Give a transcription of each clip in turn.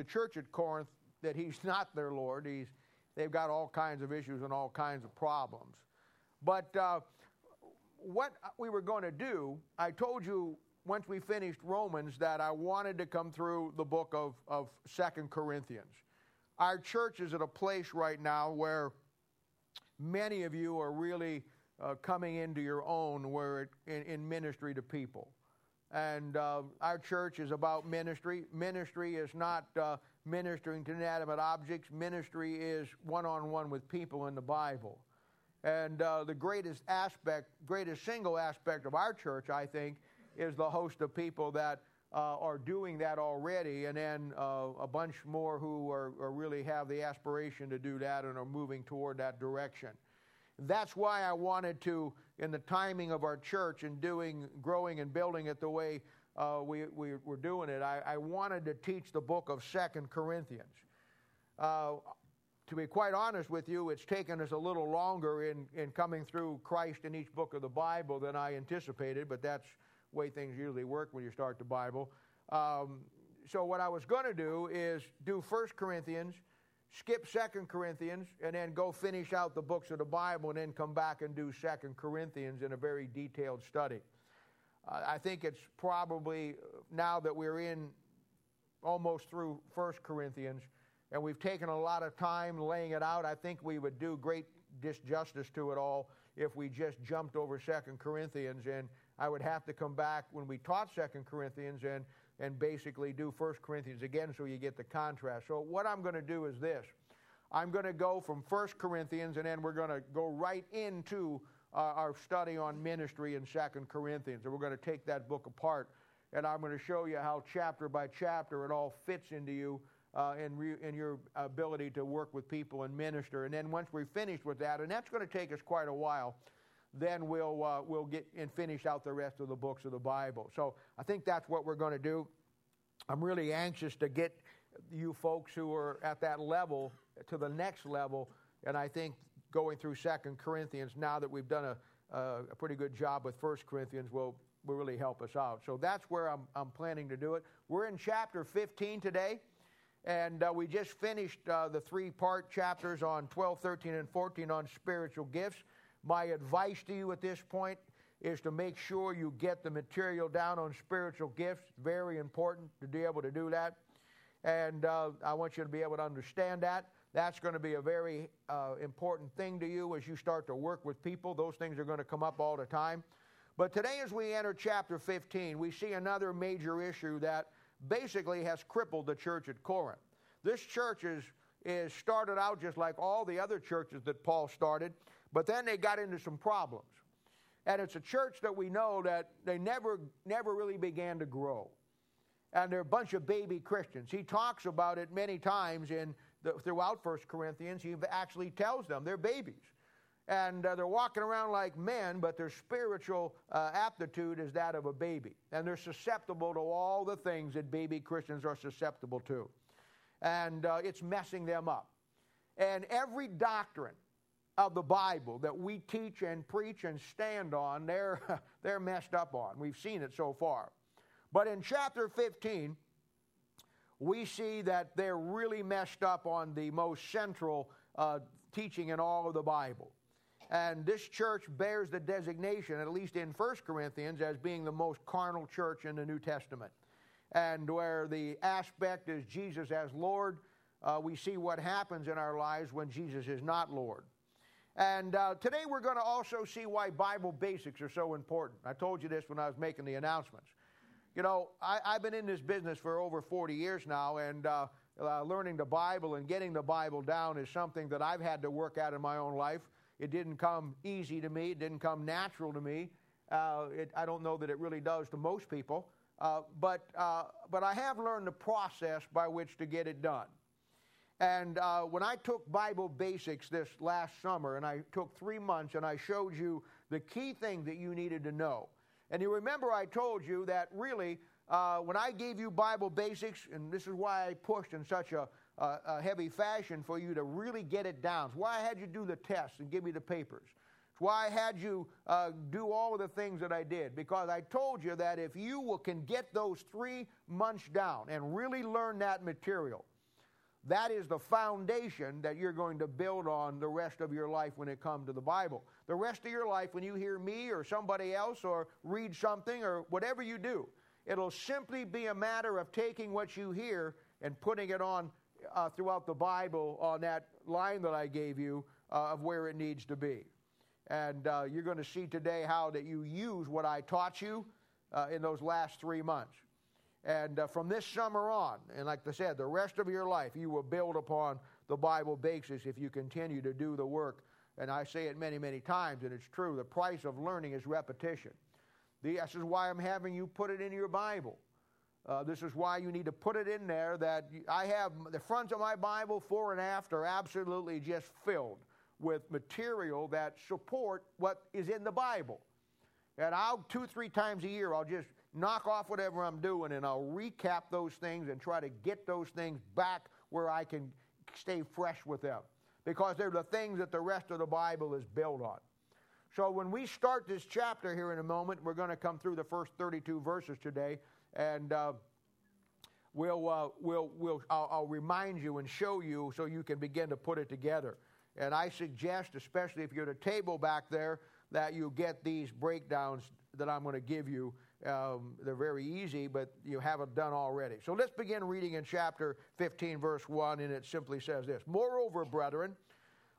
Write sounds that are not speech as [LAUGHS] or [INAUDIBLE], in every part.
the church at Corinth that he's [LAUGHS] not their Lord. He's, they've got all kinds of issues and all kinds of problems. But uh, what we were going to do, I told you once we finished Romans that I wanted to come through the book of, of 2 Corinthians. Our church is at a place right now where many of you are really uh, coming into your own where it, in, in ministry to people. And uh, our church is about ministry. Ministry is not uh, ministering to inanimate objects, ministry is one on one with people in the Bible. And uh, the greatest aspect, greatest single aspect of our church, I think, is the host of people that uh, are doing that already, and then uh, a bunch more who are, are, really have the aspiration to do that and are moving toward that direction. That's why I wanted to, in the timing of our church and doing, growing and building it the way uh, we, we were doing it, I, I, wanted to teach the book of Second Corinthians. Uh, to be quite honest with you, it's taken us a little longer in, in coming through Christ in each book of the Bible than I anticipated, but that's the way things usually work when you start the Bible. Um, so what I was going to do is do First Corinthians, skip Second Corinthians, and then go finish out the books of the Bible, and then come back and do Second Corinthians in a very detailed study. Uh, I think it's probably now that we're in almost through First Corinthians and we've taken a lot of time laying it out. I think we would do great disjustice to it all if we just jumped over Second Corinthians, and I would have to come back when we taught Second Corinthians and and basically do First Corinthians again, so you get the contrast. So what I'm going to do is this: I'm going to go from First Corinthians, and then we're going to go right into uh, our study on ministry in Second Corinthians, and we're going to take that book apart, and I'm going to show you how chapter by chapter it all fits into you uh, in, re- in your ability to work with people and minister. And then once we're finished with that, and that's going to take us quite a while, then we'll, uh, we'll get and finish out the rest of the books of the Bible. So I think that's what we're going to do. I'm really anxious to get you folks who are at that level to the next level. And I think going through Second Corinthians, now that we've done a, a pretty good job with First Corinthians, will will really help us out. So that's where I'm, I'm planning to do it. We're in chapter 15 today. And uh, we just finished uh, the three part chapters on 12, 13, and 14 on spiritual gifts. My advice to you at this point is to make sure you get the material down on spiritual gifts. Very important to be able to do that. And uh, I want you to be able to understand that. That's going to be a very uh, important thing to you as you start to work with people. Those things are going to come up all the time. But today, as we enter chapter 15, we see another major issue that basically has crippled the church at Corinth. This church is, is started out just like all the other churches that Paul started, but then they got into some problems. And it's a church that we know that they never, never really began to grow. And they're a bunch of baby Christians. He talks about it many times in the, throughout 1 Corinthians. He actually tells them they're babies and uh, they're walking around like men, but their spiritual uh, aptitude is that of a baby. And they're susceptible to all the things that baby Christians are susceptible to. And uh, it's messing them up. And every doctrine of the Bible that we teach and preach and stand on, they're, [LAUGHS] they're messed up on. We've seen it so far. But in chapter 15, we see that they're really messed up on the most central uh, teaching in all of the Bible. And this church bears the designation, at least in 1 Corinthians, as being the most carnal church in the New Testament. And where the aspect is Jesus as Lord, uh, we see what happens in our lives when Jesus is not Lord. And uh, today we're going to also see why Bible basics are so important. I told you this when I was making the announcements. You know, I, have been in this business for over 40 years now, and uh, uh, learning the Bible and getting the Bible down is something that I've had to work at in my own life. It didn't come easy to me, it didn't come natural to me. Uh, it, I don't know that it really does to most people. Uh, but, uh, but I have learned the process by which to get it done. And uh, when I took Bible Basics this last summer, and I took three months, and I showed you the key thing that you needed to know. And you remember I told you that really, uh, when I gave you Bible Basics, and this is why I pushed in such a, uh, a heavy fashion for you to really get it down. It's why I had you do the tests and give me the papers. It's why I had you uh, do all of the things that I did, because I told you that if you will, can get those three months down and really learn that material, that is the foundation that you're going to build on the rest of your life when it comes to the Bible. The rest of your life, when you hear me or somebody else or read something or whatever you do, it'll simply be a matter of taking what you hear and putting it on uh, throughout the Bible on that line that I gave you uh, of where it needs to be. And uh, you're going to see today how that you use what I taught you uh, in those last three months. And uh, from this summer on, and like I said, the rest of your life, you will build upon the Bible basis if you continue to do the work. And I say it many, many times, and it's true. The price of learning is repetition. This is why I'm having you put it in your Bible. Uh, this is why you need to put it in there that I have the fronts of my Bible, fore and aft, are absolutely just filled with material that support what is in the Bible. And I'll two, three times a year, I'll just knock off whatever I'm doing and I'll recap those things and try to get those things back where I can stay fresh with them. Because they're the things that the rest of the Bible is built on. So when we start this chapter here in a moment, we're going to come through the first 32 verses today, and uh, we'll, uh, we'll, we'll, I'll, I'll remind you and show you so you can begin to put it together. And I suggest, especially if you're at a table back there, that you get these breakdowns that I'm going to give you. Um, they're very easy, but you haven't done already. So let's begin reading in chapter 15, verse 1, and it simply says this Moreover, brethren,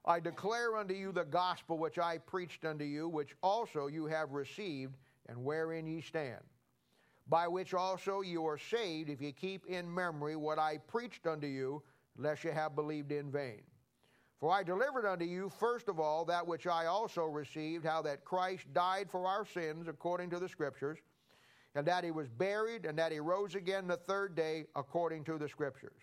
I declare unto you the gospel which I preached unto you, which also you have received, and wherein ye stand, by which also you are saved, if ye keep in memory what I preached unto you, lest ye have believed in vain. For I delivered unto you first of all that which I also received, how that Christ died for our sins according to the Scriptures, and that he was buried, and that he rose again the third day according to the Scriptures.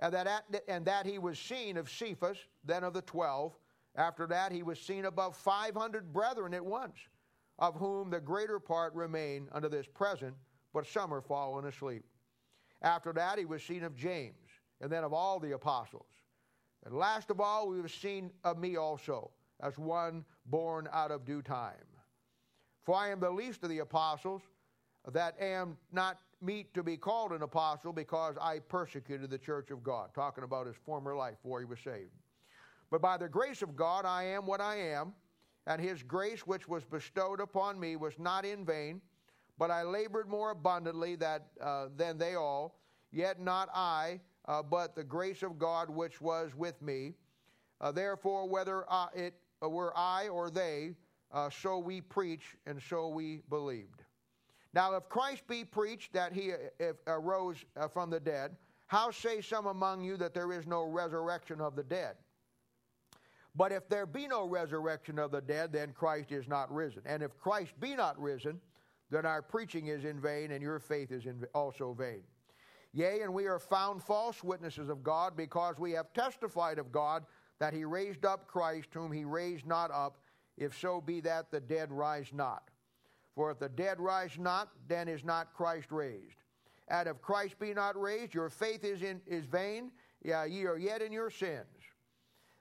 And that, at, and that he was seen of Cephas, then of the twelve. After that, he was seen above 500 brethren at once, of whom the greater part remain unto this present, but some are fallen asleep. After that, he was seen of James, and then of all the apostles. And last of all, we have seen of me also, as one born out of due time. For I am the least of the apostles, that am not meet to be called an apostle, because I persecuted the church of God. Talking about his former life before he was saved. But by the grace of God, I am what I am, and his grace which was bestowed upon me was not in vain, but I labored more abundantly that, uh, than they all, yet not I uh, but the grace of God which was with me. Uh, therefore, whether it were I or they, uh, so we preach and so we believed. Now, if Christ be preached that he arose uh, from the dead, how say some among you that there is no resurrection of the dead? But if there be no resurrection of the dead, then Christ is not risen. And if Christ be not risen, then our preaching is in vain, and your faith is also vain. Yea, and we are found false witnesses of God, because we have testified of God that he raised up Christ, whom he raised not up, if so be that the dead rise not. For if the dead rise not, then is not Christ raised. And if Christ be not raised, your faith is, in, is vain, yeah, ye are yet in your sins.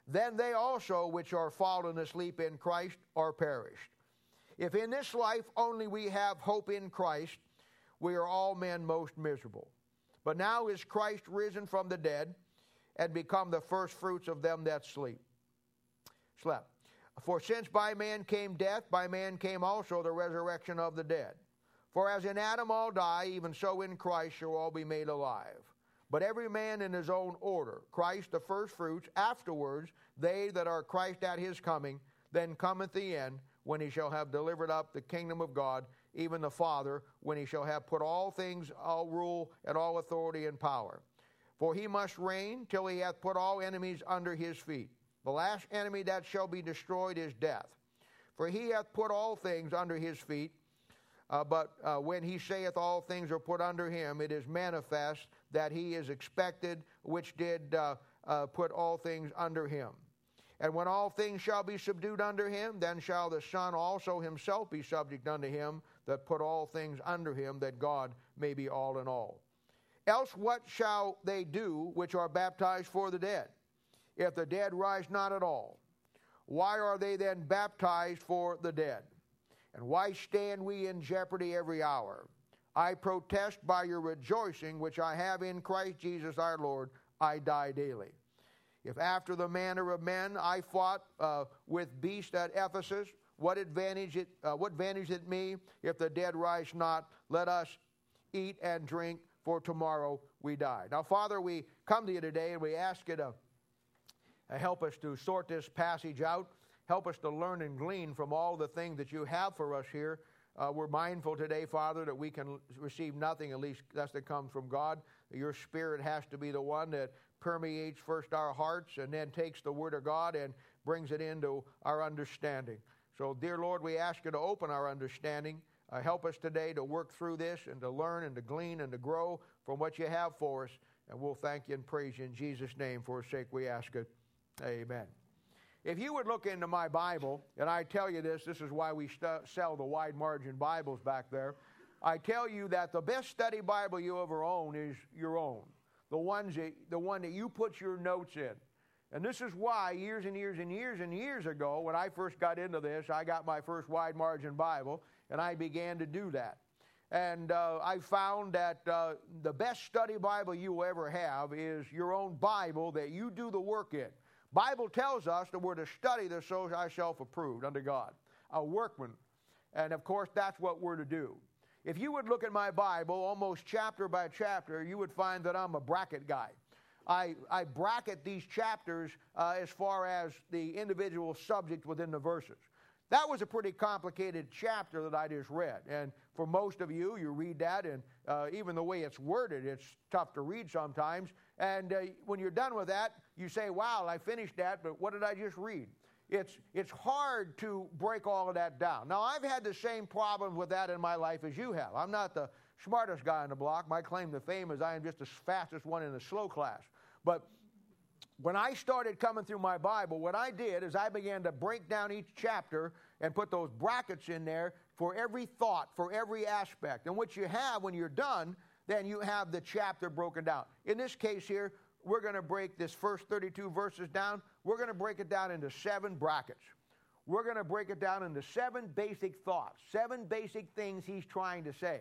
Then they also which are fallen asleep in Christ are perished. If in this life only we have hope in Christ, we are all men most miserable. But now is Christ risen from the dead and become the firstfruits of them that sleep. Slept. For since by man came death, by man came also the resurrection of the dead. For as in Adam all die, even so in Christ shall all be made alive. But every man in his own order, Christ the firstfruits, afterwards they that are Christ at his coming, then cometh the end, when he shall have delivered up the kingdom of God even the Father, when he shall have put all things, all rule, and all authority and power. For he must reign till he hath put all enemies under his feet. The last enemy that shall be destroyed is death. For he hath put all things under his feet. Uh, but uh, when he saith all things are put under him, it is manifest that he is expected, which did uh, uh put all things under him. And when all things shall be subdued under him, then shall the Son also himself be subject unto him that put all things under him, that God may be all in all. Else what shall they do which are baptized for the dead, if the dead rise not at all? Why are they then baptized for the dead? And why stand we in jeopardy every hour? I protest by your rejoicing, which I have in Christ Jesus our Lord, I die daily. If after the manner of men I fought uh, with beasts at Ephesus, what advantage it uh, what advantage it me if the dead rise not? Let us eat and drink, for tomorrow we die. Now, Father, we come to you today and we ask you to help us to sort this passage out. Help us to learn and glean from all the things that you have for us here. Uh, we're mindful today, Father, that we can receive nothing, at least that's that comes from God. Your Spirit has to be the one that permeates first our hearts and then takes the Word of God and brings it into our understanding. So, dear Lord, we ask you to open our understanding. Uh, help us today to work through this and to learn and to glean and to grow from what you have for us. And we'll thank you and praise you in Jesus' name. For his sake, we ask it. Amen. If you would look into my Bible, and I tell you this, this is why we st- sell the wide margin Bibles back there. I tell you that the best study Bible you ever own is your own, the ones that, the one that you put your notes in. And this is why, years and years and years and years ago, when I first got into this, I got my first wide margin Bible, and I began to do that. And uh, I found that uh, the best study Bible you will ever have is your own Bible that you do the work in. Bible tells us that we're to study the so ourselves approved unto God, a workman. And of course, that's what we're to do. If you would look at my Bible, almost chapter by chapter, you would find that I'm a bracket guy. I, I bracket these chapters uh, as far as the individual subject within the verses. That was a pretty complicated chapter that I just read. And for most of you, you read that, and uh, even the way it's worded, it's tough to read sometimes. And uh, when you're done with that, you say, Wow, I finished that, but what did I just read? It's, it's hard to break all of that down. Now, I've had the same problem with that in my life as you have. I'm not the smartest guy on the block. My claim to fame is I am just the fastest one in the slow class. But when I started coming through my Bible, what I did is I began to break down each chapter and put those brackets in there for every thought, for every aspect. And what you have when you're done, then you have the chapter broken down. In this case here, we're going to break this first 32 verses down. We're going to break it down into seven brackets. We're going to break it down into seven basic thoughts, seven basic things he's trying to say.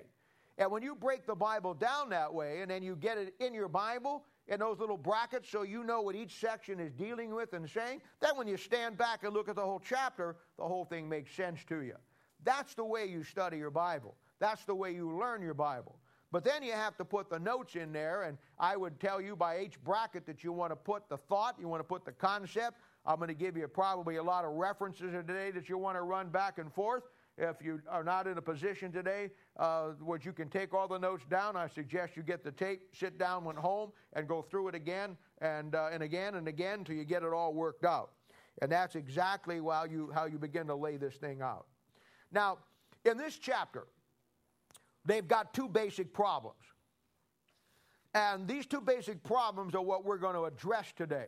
And when you break the Bible down that way and then you get it in your Bible, in those little brackets so you know what each section is dealing with and saying. Then when you stand back and look at the whole chapter, the whole thing makes sense to you. That's the way you study your Bible. That's the way you learn your Bible. But then you have to put the notes in there, and I would tell you by each bracket that you want to put the thought, you want to put the concept. I'm going to give you probably a lot of references today that you want to run back and forth. If you are not in a position today uh, where you can take all the notes down, I suggest you get the tape, sit down when home, and go through it again and, uh, and again and again until you get it all worked out. And that's exactly how you, how you begin to lay this thing out. Now, in this chapter, they've got two basic problems. And these two basic problems are what we're going to address today.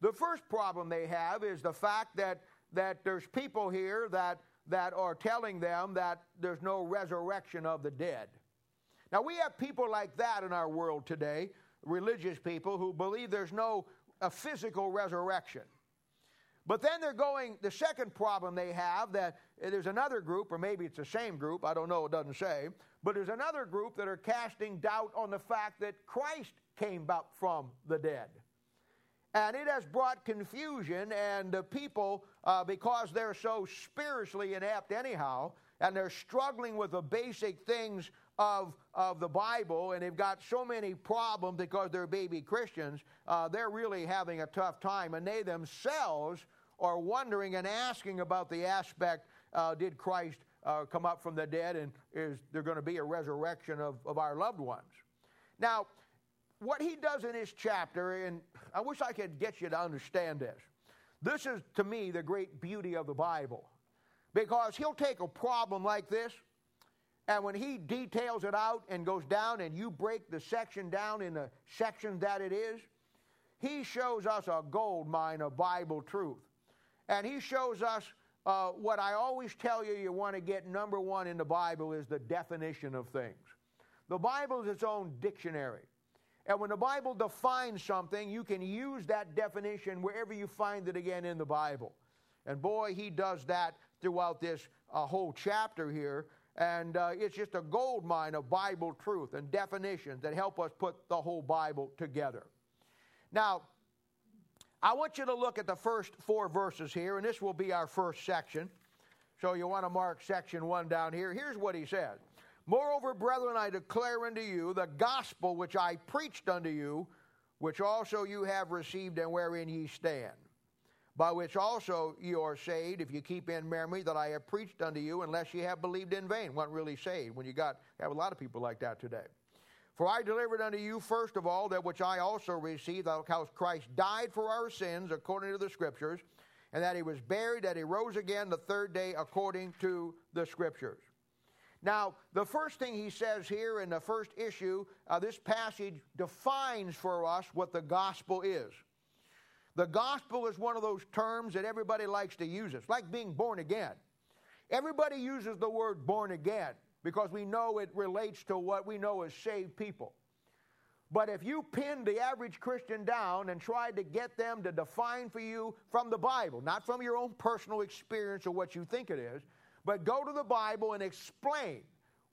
The first problem they have is the fact that, that there's people here that that are telling them that there's no resurrection of the dead. Now, we have people like that in our world today, religious people who believe there's no a physical resurrection. But then they're going, the second problem they have that there's another group, or maybe it's the same group, I don't know, it doesn't say, but there's another group that are casting doubt on the fact that Christ came back from the dead. And it has brought confusion, and the people, uh, because they're so spiritually inept anyhow, and they're struggling with the basic things of, of the Bible, and they've got so many problems because they're baby Christians, uh, they're really having a tough time. And they themselves are wondering and asking about the aspect uh, did Christ uh, come up from the dead, and is there going to be a resurrection of, of our loved ones? Now, what he does in this chapter, and I wish I could get you to understand this. This is, to me, the great beauty of the Bible. Because he'll take a problem like this, and when he details it out and goes down, and you break the section down in the section that it is, he shows us a gold mine of Bible truth. And he shows us uh, what I always tell you you want to get number one in the Bible is the definition of things. The Bible is its own dictionary. And when the Bible defines something, you can use that definition wherever you find it again in the Bible. And boy, he does that throughout this uh, whole chapter here. And uh, it's just a gold mine of Bible truth and definitions that help us put the whole Bible together. Now, I want you to look at the first four verses here, and this will be our first section. So you want to mark section one down here. Here's what he says Moreover, brethren, I declare unto you the gospel which I preached unto you, which also you have received, and wherein ye stand. By which also you are saved, if you keep in memory that I have preached unto you, unless ye have believed in vain. What really saved when you got have a lot of people like that today. For I delivered unto you first of all that which I also received, how Christ died for our sins according to the Scriptures, and that he was buried, that he rose again the third day according to the Scriptures. Now, the first thing he says here in the first issue, uh, this passage defines for us what the gospel is. The gospel is one of those terms that everybody likes to use. It's like being born again. Everybody uses the word born again because we know it relates to what we know as saved people. But if you pinned the average Christian down and tried to get them to define for you from the Bible, not from your own personal experience or what you think it is, but go to the Bible and explain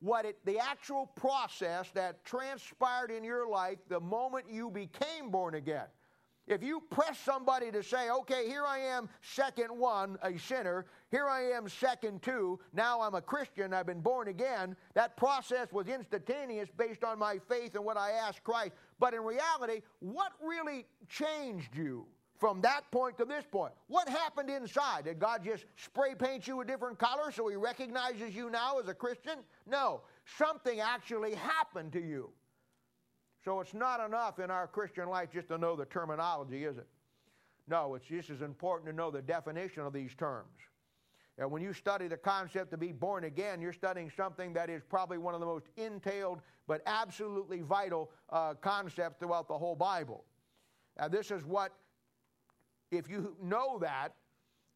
what it, the actual process that transpired in your life the moment you became born again. If you press somebody to say, okay, here I am, second one, a sinner, here I am, second two, now I'm a Christian, I've been born again, that process was instantaneous based on my faith and what I asked Christ. But in reality, what really changed you from that point to this point? What happened inside? Did God just spray paint you a different color so He recognizes you now as a Christian? No, something actually happened to you. So it's not enough in our Christian life just to know the terminology, is it? No, it's just as important to know the definition of these terms. And when you study the concept to be born again, you're studying something that is probably one of the most entailed but absolutely vital uh, concepts throughout the whole Bible. And this is what, if you know that,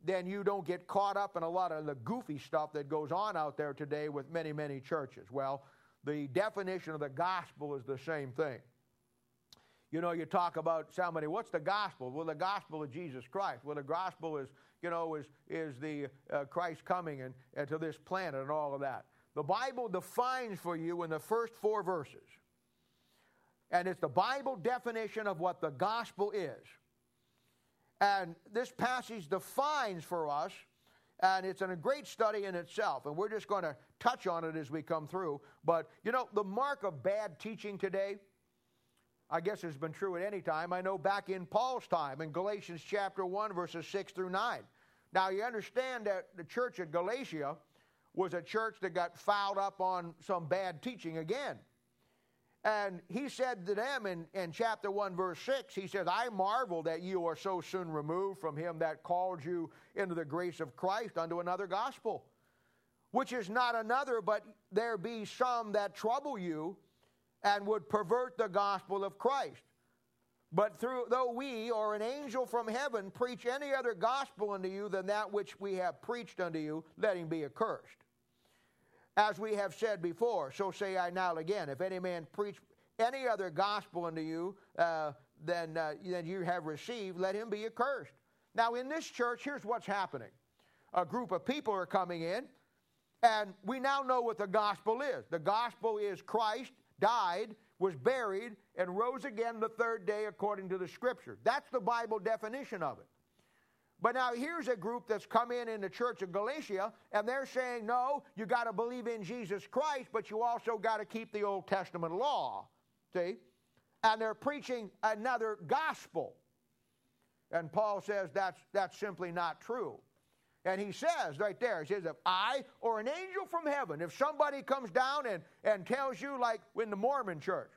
then you don't get caught up in a lot of the goofy stuff that goes on out there today with many, many churches. Well, the definition of the gospel is the same thing. You know, you talk about somebody, what's the gospel? Well, the gospel of Jesus Christ. Well, the gospel is, you know, is, is the uh, Christ coming and, and to this planet and all of that. The Bible defines for you in the first four verses. And it's the Bible definition of what the gospel is. And this passage defines for us and it's a great study in itself. And we're just going to touch on it as we come through. But, you know, the mark of bad teaching today, I guess has been true at any time. I know back in Paul's time, in Galatians chapter 1, verses 6 through 9. Now, you understand that the church at Galatia was a church that got fouled up on some bad teaching again. And he said to them in, in chapter 1, verse 6, he says, I marvel that you are so soon removed from him that called you into the grace of Christ unto another gospel, which is not another, but there be some that trouble you and would pervert the gospel of Christ. But through, though we or an angel from heaven preach any other gospel unto you than that which we have preached unto you, let him be accursed. As we have said before, so say I now again, if any man preach any other gospel unto you uh, than, uh, than you have received, let him be accursed. Now, in this church, here's what's happening a group of people are coming in, and we now know what the gospel is. The gospel is Christ died, was buried, and rose again the third day according to the scripture. That's the Bible definition of it. But now here's a group that's come in in the church of Galatia, and they're saying, no, you got to believe in Jesus Christ, but you also got to keep the Old Testament law. See? And they're preaching another gospel. And Paul says that's, that's simply not true. And he says right there, he says, if I or an angel from heaven, if somebody comes down and, and tells you, like in the Mormon church,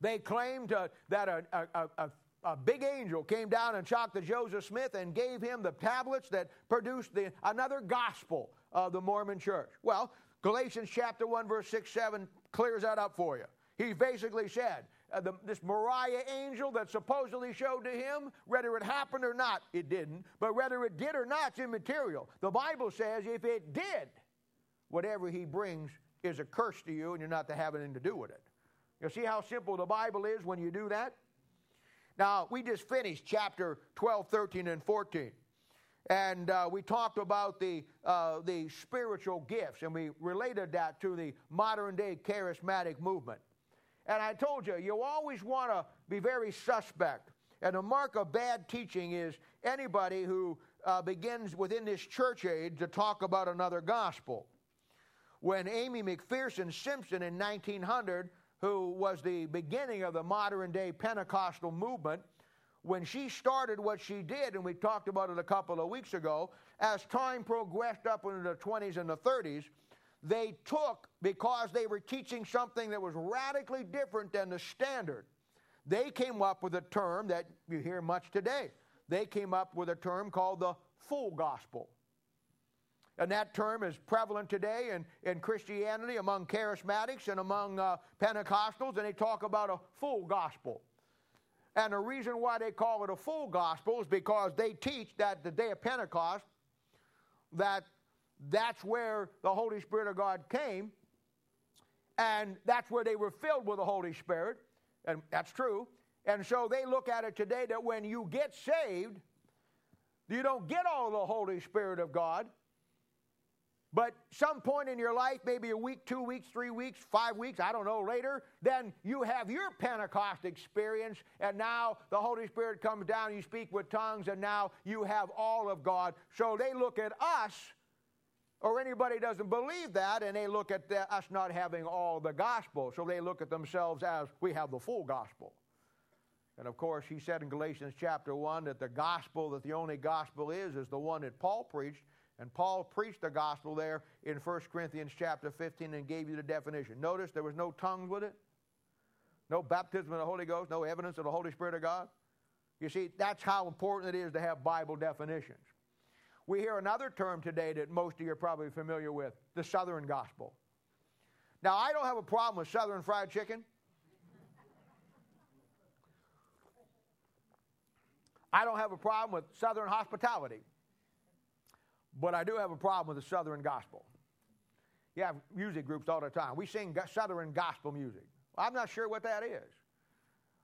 they claim to, that a, a, a, a big angel came down and talked to Joseph Smith and gave him the tablets that produced the, another gospel of the Mormon church. Well, Galatians chapter 1, verse 6, 7 clears that up for you. He basically said, uh, the, this Moroni angel that supposedly showed to him, whether it happened or not, it didn't. But whether it did or not, it's immaterial. The Bible says if it did, whatever he brings is a curse to you and you're not to have anything to do with it. You see how simple the Bible is when you do that? Now, we just finished chapter 12, 13, and 14. And uh, we talked about the, uh, the spiritual gifts, and we related that to the modern day charismatic movement. And I told you, you always want to be very suspect. And the mark of bad teaching is anybody who uh, begins within this church age to talk about another gospel. When Aimee McPherson Simpson in 1900, who was the beginning of the modern day Pentecostal movement, when she started what she did, and we talked about it a couple of weeks ago, as time progressed up into the 20s and the 30s, they took, because they were teaching something that was radically different than the standard, they came up with a term that you hear much today. They came up with a term called the full gospel. And that term is prevalent today in, in Christianity among charismatics and among uh, Pentecostals, and they talk about a full gospel. And the reason why they call it a full gospel is because they teach that the day of Pentecost, that that's where the Holy Spirit of God came, and that's where they were filled with the Holy Spirit, and that's true. And so they look at it today that when you get saved, you don't get all the Holy Spirit of God. But some point in your life, maybe a week, two weeks, three weeks, five weeks, I don't know, later, then you have your Pentecost experience, and now the Holy Spirit comes down, you speak with tongues, and now you have all of God. So they look at us, or anybody doesn't believe that, and they look at the, us not having all the gospel. So they look at themselves as we have the full gospel. And of course, he said in Galatians chapter 1 that the gospel, that the only gospel is, is the one that Paul preached and Paul preached the gospel there in 1 Corinthians chapter 15 and gave you the definition. Notice there was no tongues with it, no baptism of the Holy Ghost, no evidence of the Holy Spirit of God. You see, that's how important it is to have Bible definitions. We hear another term today that most of you are probably familiar with the Southern Gospel. Now, I don't have a problem with Southern fried chicken. I don't have a problem with Southern hospitality. But I do have a problem with the Southern gospel. You have music groups all the time. We sing Southern gospel music. I'm not sure what that is.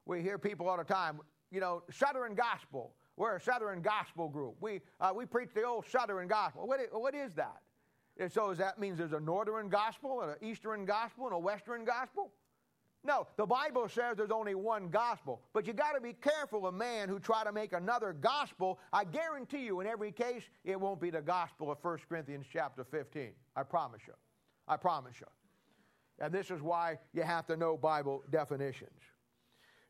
We hear people all the time, you know, Southern gospel. We're a Southern gospel group. We, uh, we preach the old Southern gospel. What is, what is that? And so that mean there's a Northern gospel, and an Eastern gospel, and a Western gospel? No, the Bible says there's only one gospel. But you got to be careful of man who try to make another gospel. I guarantee you, in every case, it won't be the gospel of 1 Corinthians chapter 15. I promise you. I promise you. And this is why you have to know Bible definitions.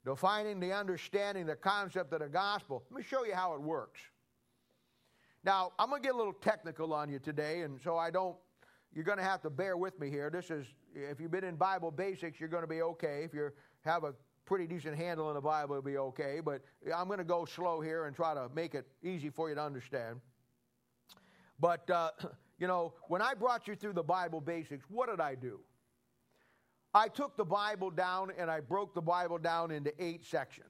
Defining the understanding, the concept of the gospel. Let me show you how it works. Now, I'm going to get a little technical on you today, and so I don't you're going to have to bear with me here. This is, if you've been in Bible basics, you're going to be okay. If you have a pretty decent handle in the Bible, it'll be okay. But I'm going to go slow here and try to make it easy for you to understand. But, uh, [CLEARS THROAT] you know, when I brought you through the Bible basics, what did I do? I took the Bible down and I broke the Bible down into eight sections.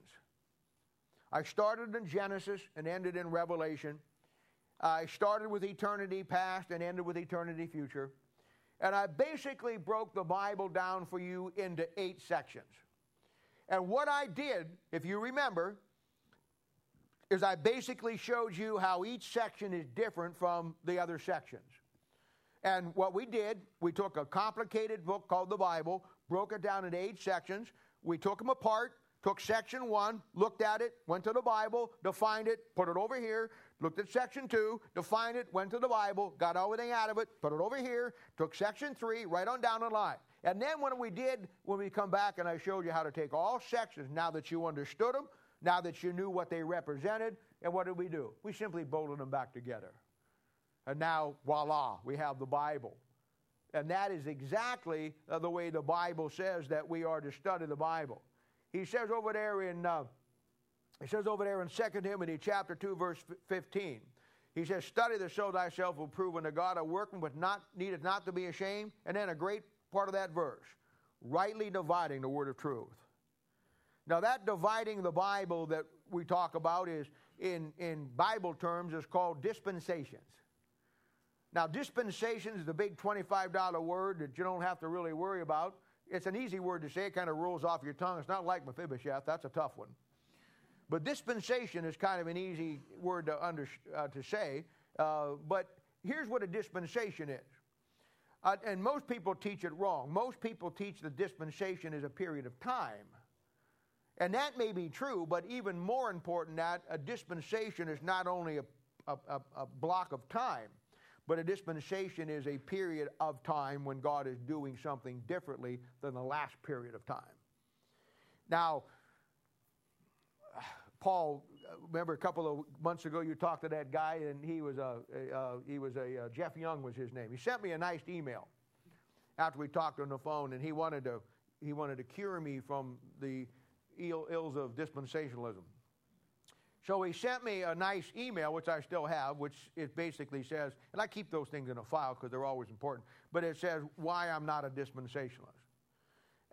I started in Genesis and ended in Revelation. I started with eternity past and ended with eternity future. And I basically broke the Bible down for you into eight sections. And what I did, if you remember, is I basically showed you how each section is different from the other sections. And what we did, we took a complicated book called the Bible, broke it down into eight sections. We took them apart, took section one, looked at it, went to the Bible, defined it, put it over here, looked at section two, defined it, went to the Bible, got everything out of it, put it over here, took section three, right on down the line. And then when we did, when we come back and I showed you how to take all sections, now that you understood them, now that you knew what they represented, and what did we do? We simply bolted them back together. And now, voila, we have the Bible. And that is exactly uh, the way the Bible says that we are to study the Bible. He says over there in uh, he says over there in 2 Timothy chapter 2, verse 15. He says, Study to show thyself approved unto God, a workman but not needed not to be ashamed. And then a great part of that verse, rightly dividing the word of truth. Now that dividing the Bible that we talk about is in, in Bible terms is called dispensations. Now dispensations is the big $25 word that you don't have to really worry about. It's an easy word to say, it kind of rolls off your tongue. It's not like Mephibosheth, that's a tough one. But dispensation is kind of an easy word to, under, uh, to say. Uh, but here's what a dispensation is. Uh, and most people teach it wrong. Most people teach the dispensation is a period of time. And that may be true, but even more important that a dispensation is not only a, a, a, block of time, but a dispensation is a period of time when God is doing something differently than the last period of time. Now, Paul, remember a couple of months ago you talked to that guy, and he was a, he was a uh, Jeff Young was his name. He sent me a nice email after we talked on the phone, and he wanted to he wanted to cure me from the Ill, ills of dispensationalism. So he sent me a nice email, which I still have, which it basically says, and I keep those things in a file because they're always important, but it says why I'm not a dispensationalist.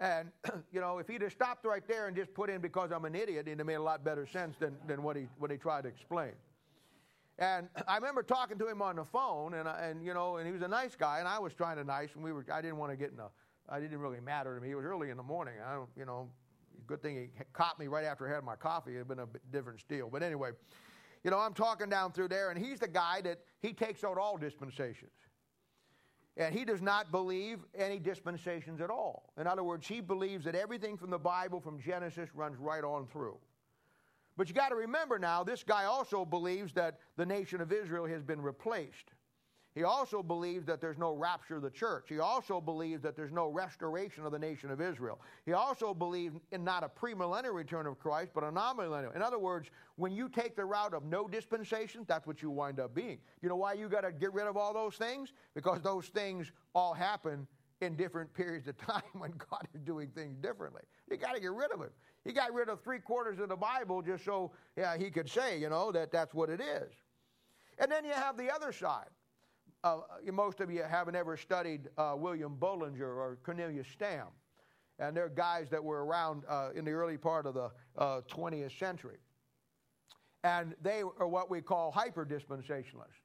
And, [CLEARS THROAT] you know, if he'd have stopped right there and just put in because I'm an idiot, it'd have made a lot better sense than, than what, he, what he tried to explain. And [CLEARS THROAT] I remember talking to him on the phone, and, and, you know, and he was a nice guy, and I was trying to nice, and we were, I didn't want to get in a, I didn't really matter to me. It was early in the morning. I don't, you know, Good thing he caught me right after I had my coffee. It'd been a different deal. But anyway, you know, I'm talking down through there, and he's the guy that he takes out all dispensations. And he does not believe any dispensations at all. In other words, he believes that everything from the Bible, from Genesis, runs right on through. But you got to remember now, this guy also believes that the nation of Israel has been replaced. He also believes that there's no rapture of the church. He also believes that there's no restoration of the nation of Israel. He also believes in not a premillennial return of Christ, but a non-millennial. In other words, when you take the route of no dispensation, that's what you wind up being. You know why you got to get rid of all those things? Because those things all happen in different periods of time [LAUGHS] when God is doing things differently. You got to get rid of it. He got rid of three quarters of the Bible just so yeah, he could say, you know, that that's what it is. And then you have the other side uh, most of you haven't ever studied uh, William Bullinger or Cornelius Stam. And they're guys that were around uh, in the early part of the 20th uh, century. And they are what we call hyper dispensationalists.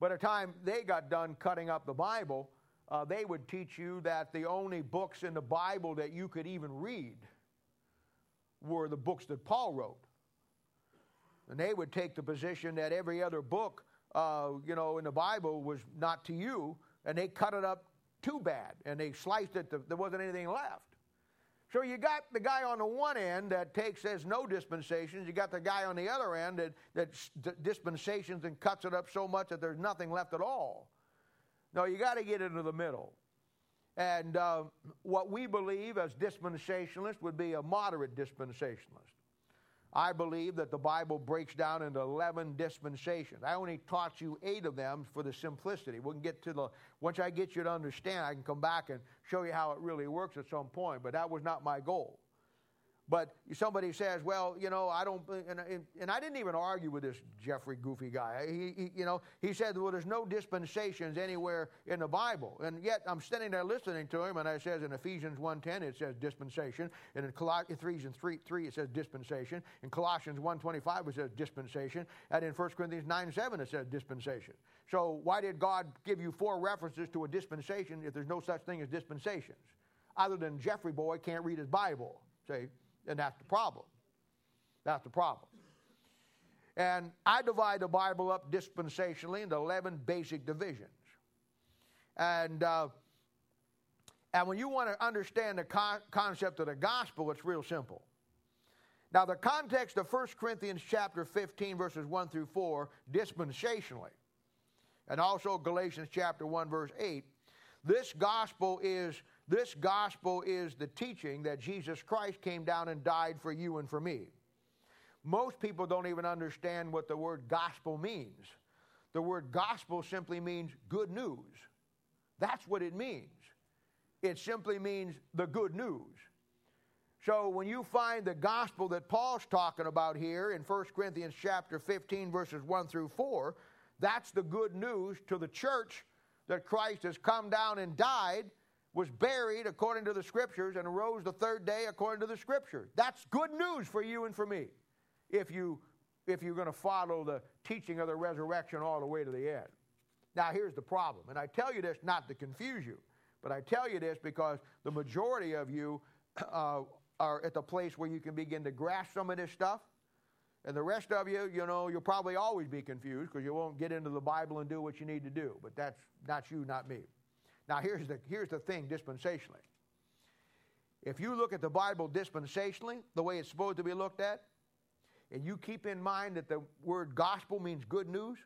By the time they got done cutting up the Bible, uh, they would teach you that the only books in the Bible that you could even read were the books that Paul wrote. And they would take the position that every other book uh, you know, in the Bible was not to you, and they cut it up too bad, and they sliced it, to, there wasn't anything left. So you got the guy on the one end that takes says no dispensations. You got the guy on the other end that, that dispensations and cuts it up so much that there's nothing left at all. No, you got to get into the middle. And uh, what we believe as dispensationalists would be a moderate dispensationalist. I believe that the Bible breaks down into 11 dispensations. I only taught you eight of them for the simplicity. We can get to the, once I get you to understand, I can come back and show you how it really works at some point, but that was not my goal. But somebody says, well, you know, I don't, and, and I didn't even argue with this Jeffrey Goofy guy. He, he, you know, he said, well, there's no dispensations anywhere in the Bible. And yet I'm standing there listening to him, and I says in Ephesians 1.10 it says dispensation. And in Ephesians 3, 3 it says dispensation. In Colossians 1.25 it says dispensation. And in 1 Corinthians 9.7 it says dispensation. So why did God give you four references to a dispensation if there's no such thing as dispensations? Other than Jeffrey boy can't read his Bible. See? And that's the problem. That's the problem. And I divide the Bible up dispensationally into 11 basic divisions. And, uh, and when you want to understand the con- concept of the gospel, it's real simple. Now, the context of 1 Corinthians chapter 15, verses 1 through 4, dispensationally, and also Galatians chapter 1, verse 8, this gospel is this gospel is the teaching that Jesus Christ came down and died for you and for me. Most people don't even understand what the word gospel means. The word gospel simply means good news. That's what it means. It simply means the good news. So when you find the gospel that Paul's talking about here in 1 Corinthians chapter 15 verses 1 through 4, that's the good news to the church that Christ has come down and died was buried according to the scriptures and arose the third day according to the scriptures. That's good news for you and for me if, you, if you're going to follow the teaching of the resurrection all the way to the end. Now, here's the problem, and I tell you this not to confuse you, but I tell you this because the majority of you uh, are at the place where you can begin to grasp some of this stuff. And the rest of you, you know, you'll probably always be confused because you won't get into the Bible and do what you need to do. But that's not you, not me. Now, here's the, here's the thing dispensationally. If you look at the Bible dispensationally, the way it's supposed to be looked at, and you keep in mind that the word gospel means good news,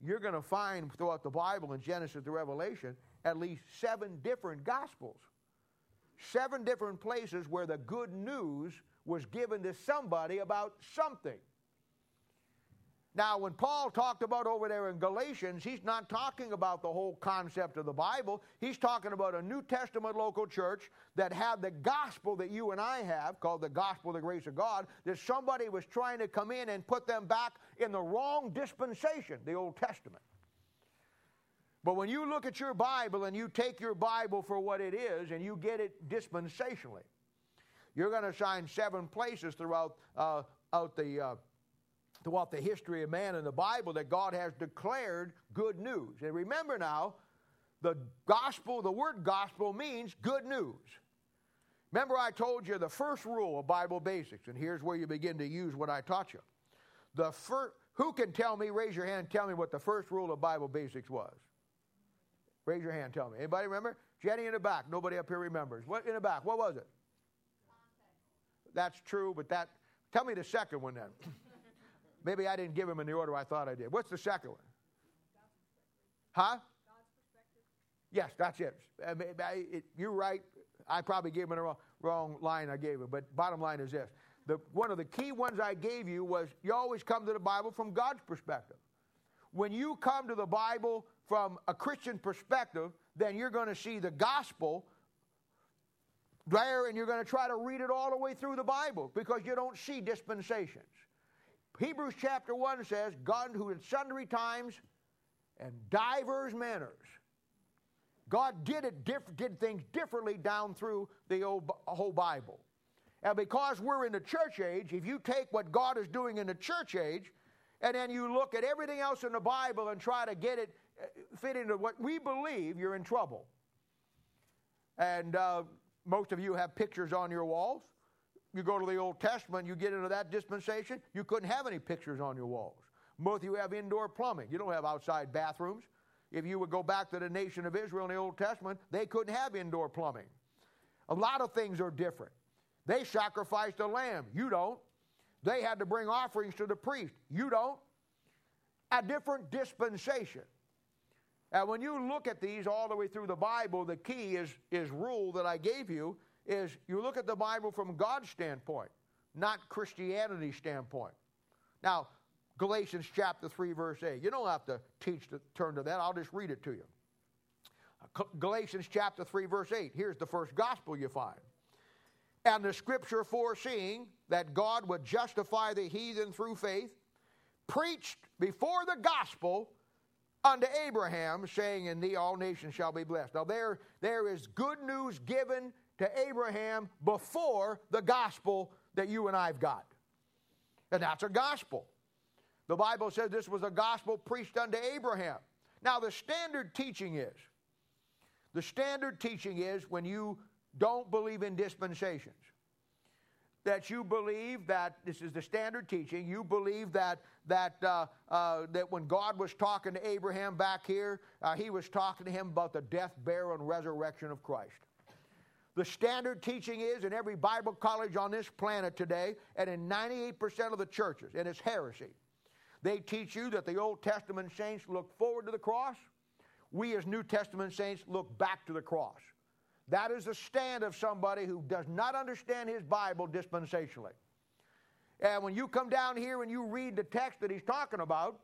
you're going to find throughout the Bible in Genesis to Revelation at least seven different gospels. Seven different places where the good news was given to somebody about something. Now, when Paul talked about over there in Galatians, he's not talking about the whole concept of the Bible. He's talking about a New Testament local church that had the gospel that you and I have, called the gospel of the grace of God, that somebody was trying to come in and put them back in the wrong dispensation, the Old Testament. But when you look at your Bible and you take your Bible for what it is and you get it dispensationally, you're going to find seven places throughout uh, out the uh, throughout the history of man in the Bible that God has declared good news. And remember now, the gospel, the word gospel means good news. Remember, I told you the first rule of Bible basics, and here's where you begin to use what I taught you. The first, who can tell me, raise your hand, tell me what the first rule of Bible basics was? Raise your hand, tell me. Anybody remember? Jenny in the back. Nobody up here remembers. What in the back? What was it? That's true, but that tell me the second one then. [LAUGHS] Maybe I didn't give him in the order I thought I did. What's the second one? Huh? Yes, that's it. I mean, I, it. You're right. I probably gave him the wrong, wrong line I gave him. But bottom line is this. The, one of the key ones I gave you was you always come to the Bible from God's perspective. When you come to the Bible from a Christian perspective, then you're going to see the gospel there and you're going to try to read it all the way through the Bible because you don't see dispensations. Hebrews chapter 1 says, God who in sundry times and divers manners. God did it diff- did things differently down through the old, whole Bible. And because we're in the church age, if you take what God is doing in the church age, and then you look at everything else in the Bible and try to get it uh, fit into what we believe, you're in trouble. And uh, most of you have pictures on your walls. You go to the Old Testament, you get into that dispensation, you couldn't have any pictures on your walls. Most of you have indoor plumbing. You don't have outside bathrooms. If you would go back to the nation of Israel in the Old Testament, they couldn't have indoor plumbing. A lot of things are different. They sacrificed a lamb. You don't. They had to bring offerings to the priest. You don't. A different dispensation. And when you look at these all the way through the Bible, the key is, is rule that I gave you is you look at the Bible from God's standpoint, not Christianity's standpoint. Now, Galatians chapter 3, verse 8. You don't have to teach to turn to that. I'll just read it to you. Galatians chapter 3, verse 8. Here's the first gospel you find. And the scripture foreseeing that God would justify the heathen through faith, preached before the gospel unto Abraham, saying, In thee all nations shall be blessed. Now, there, there is good news given to Abraham before the gospel that you and I've got. And that's a gospel. The Bible says this was a gospel preached unto Abraham. Now, the standard teaching is the standard teaching is when you don't believe in dispensations, that you believe that this is the standard teaching. You believe that that uh, uh, that when God was talking to Abraham back here, uh, He was talking to him about the death, burial, and resurrection of Christ. The standard teaching is in every Bible college on this planet today, and in 98% of the churches, and it's heresy. They teach you that the Old Testament saints look forward to the cross. We, as New Testament saints, look back to the cross. That is the stand of somebody who does not understand his Bible dispensationally. And when you come down here and you read the text that he's talking about,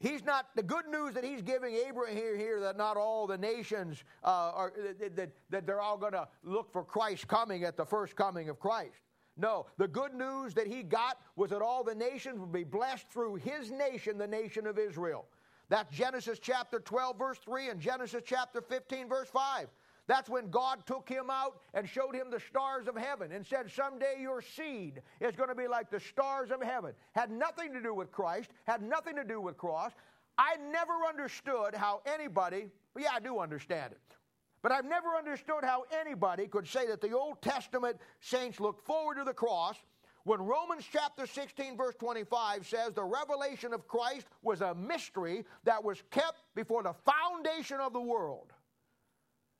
He's not, the good news that he's giving Abraham here, here that not all the nations uh, are, that, that they're all going to look for Christ coming at the first coming of Christ. No, the good news that he got was that all the nations would be blessed through his nation, the nation of Israel. That's Genesis chapter 12, verse 3, and Genesis chapter 15, verse 5. That's when God took him out and showed him the stars of heaven and said, Someday your seed is going to be like the stars of heaven. Had nothing to do with Christ, had nothing to do with cross. I never understood how anybody, yeah, I do understand it, but I've never understood how anybody could say that the Old Testament saints looked forward to the cross When Romans chapter 16, verse 25 says the revelation of Christ was a mystery that was kept before the foundation of the world.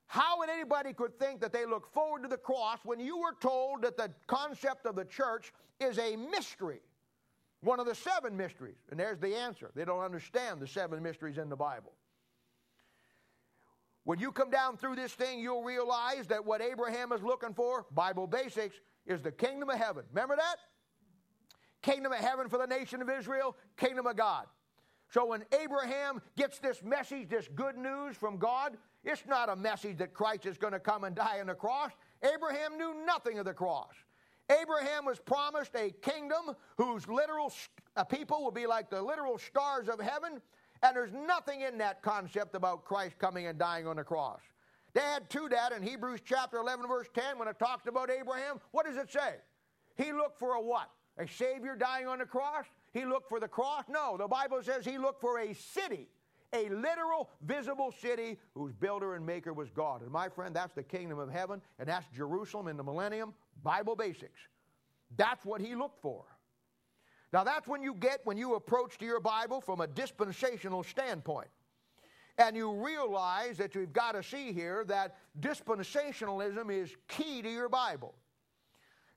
How would anybody could think that they look forward to the cross when you were told that the concept of the church is a mystery? One of the seven mysteries. And there's the answer. They don't understand the seven mysteries in the Bible. When you come down through this thing, you'll realize that what Abraham is looking for, Bible basics, is the kingdom of heaven. Remember that? Kingdom of heaven for the nation of Israel, kingdom of God. So when Abraham gets this message, this good news from God, it's not a message that Christ is going to come and die on the cross. Abraham knew nothing of the cross. Abraham was promised a kingdom whose literal people will be like the literal stars of heaven, and there's nothing in that concept about Christ coming and dying on the cross. They add to that in Hebrews chapter 11, verse 10, when it talks about Abraham, what does it say? He looked for a what? A Savior dying on the cross? He looked for the cross? No, the Bible says he looked for a city, a literal, visible city whose builder and maker was God. And my friend, that's the kingdom of heaven, and that's Jerusalem in the millennium. Bible basics. That's what he looked for. Now, that's when you get when you approach to your Bible from a dispensational standpoint. And you realize that you've got to see here that dispensationalism is key to your Bible.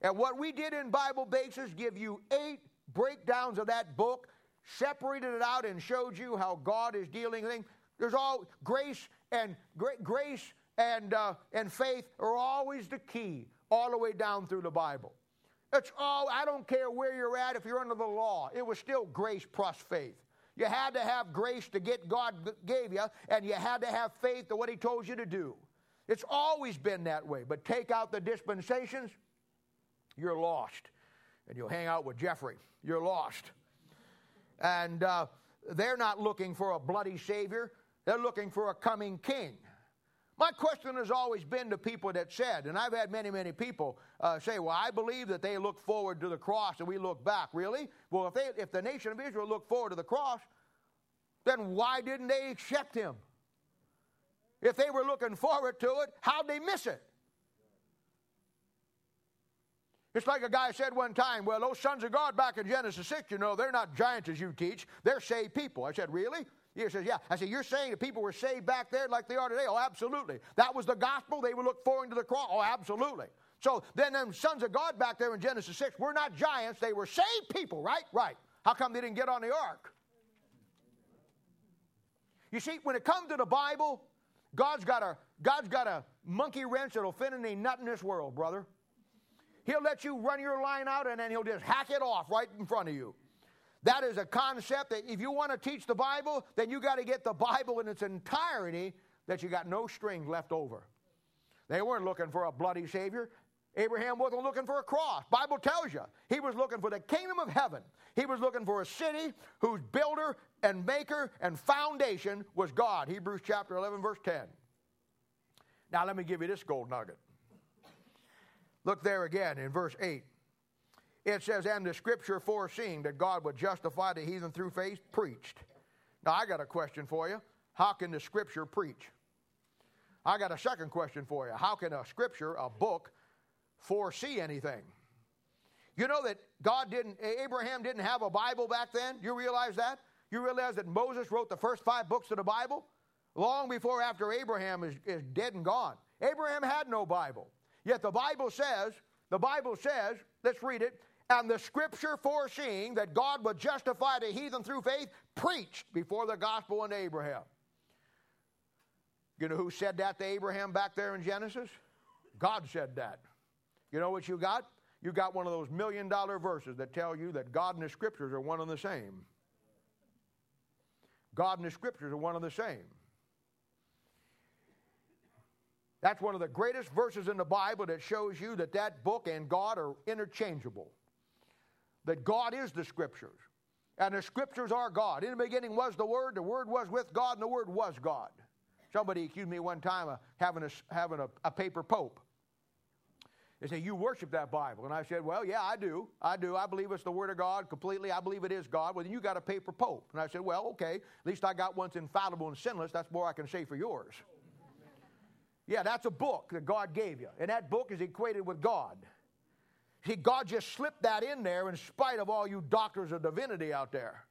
And what we did in Bible Basics give you eight breakdowns of that book, separated it out and showed you how God is dealing with things. There's all grace and grace and uh, and faith are always the key all the way down through the Bible. It's all I don't care where you're at if you're under the law. It was still grace plus faith. You had to have grace to get God gave you, and you had to have faith to what He told you to do. It's always been that way. But take out the dispensations, you're lost. And you'll hang out with Jeffrey. You're lost. And uh, they're not looking for a bloody Savior, they're looking for a coming King. My question has always been to people that said, and I've had many, many people uh, say, Well, I believe that they look forward to the cross and we look back. Really? Well, if, they, if the nation of Israel looked forward to the cross, then why didn't they accept him? If they were looking forward to it, how'd they miss it? It's like a guy said one time, well, those sons of God back in Genesis 6, you know, they're not giants as you teach. They're saved people. I said, really? He says, Yeah. I said, You're saying that people were saved back there like they are today? Oh, absolutely. That was the gospel. They would look forward to the cross. Oh, absolutely. So then them sons of God back there in Genesis 6 were not giants. They were saved people, right? Right. How come they didn't get on the ark? You see, when it comes to the Bible, God's got a God's got a monkey wrench that'll fit in a nut in this world, brother. He'll let you run your line out and then he'll just hack it off right in front of you. That is a concept that if you want to teach the Bible, then you got to get the Bible in its entirety that you got no strings left over. They weren't looking for a bloody Savior. Abraham wasn't looking for a cross. Bible tells you. He was looking for the kingdom of heaven. He was looking for a city whose builder and maker and foundation was God. Hebrews chapter 11 verse 10. Now let me give you this gold nugget. Look there again in verse 8. It says, and the scripture foreseeing that God would justify the heathen through faith preached. Now, I got a question for you. How can the scripture preach? I got a second question for you. How can a scripture, a book, foresee anything? You know that God didn't, Abraham didn't have a Bible back then? You realize that? You realize that Moses wrote the first five books of the Bible? Long before after Abraham is, is dead and gone. Abraham had no Bible. Yet the Bible says, the Bible says, let's read it, and the scripture foreseeing that God would justify the heathen through faith preached before the gospel unto Abraham. You know who said that to Abraham back there in Genesis? God said that. You know what you got? You got one of those million dollar verses that tell you that God and the scriptures are one and the same. God and the scriptures are one and the same. That's one of the greatest verses in the Bible that shows you that that book and God are interchangeable that God is the Scriptures. And the Scriptures are God. In the beginning was the Word, the Word was with God, and the Word was God. Somebody accused me one time of having a, having a, a paper pope. They say, You worship that Bible. And I said, Well, yeah, I do. I do. I believe it's the Word of God completely. I believe it is God. Well, then you got a paper pope. And I said, Well, okay. At least I got one that's infallible and sinless. That's more I can say for yours. Yeah, that's a book that God gave you. And that book is equated with God. See, God just slipped that in there in spite of all you doctors of divinity out there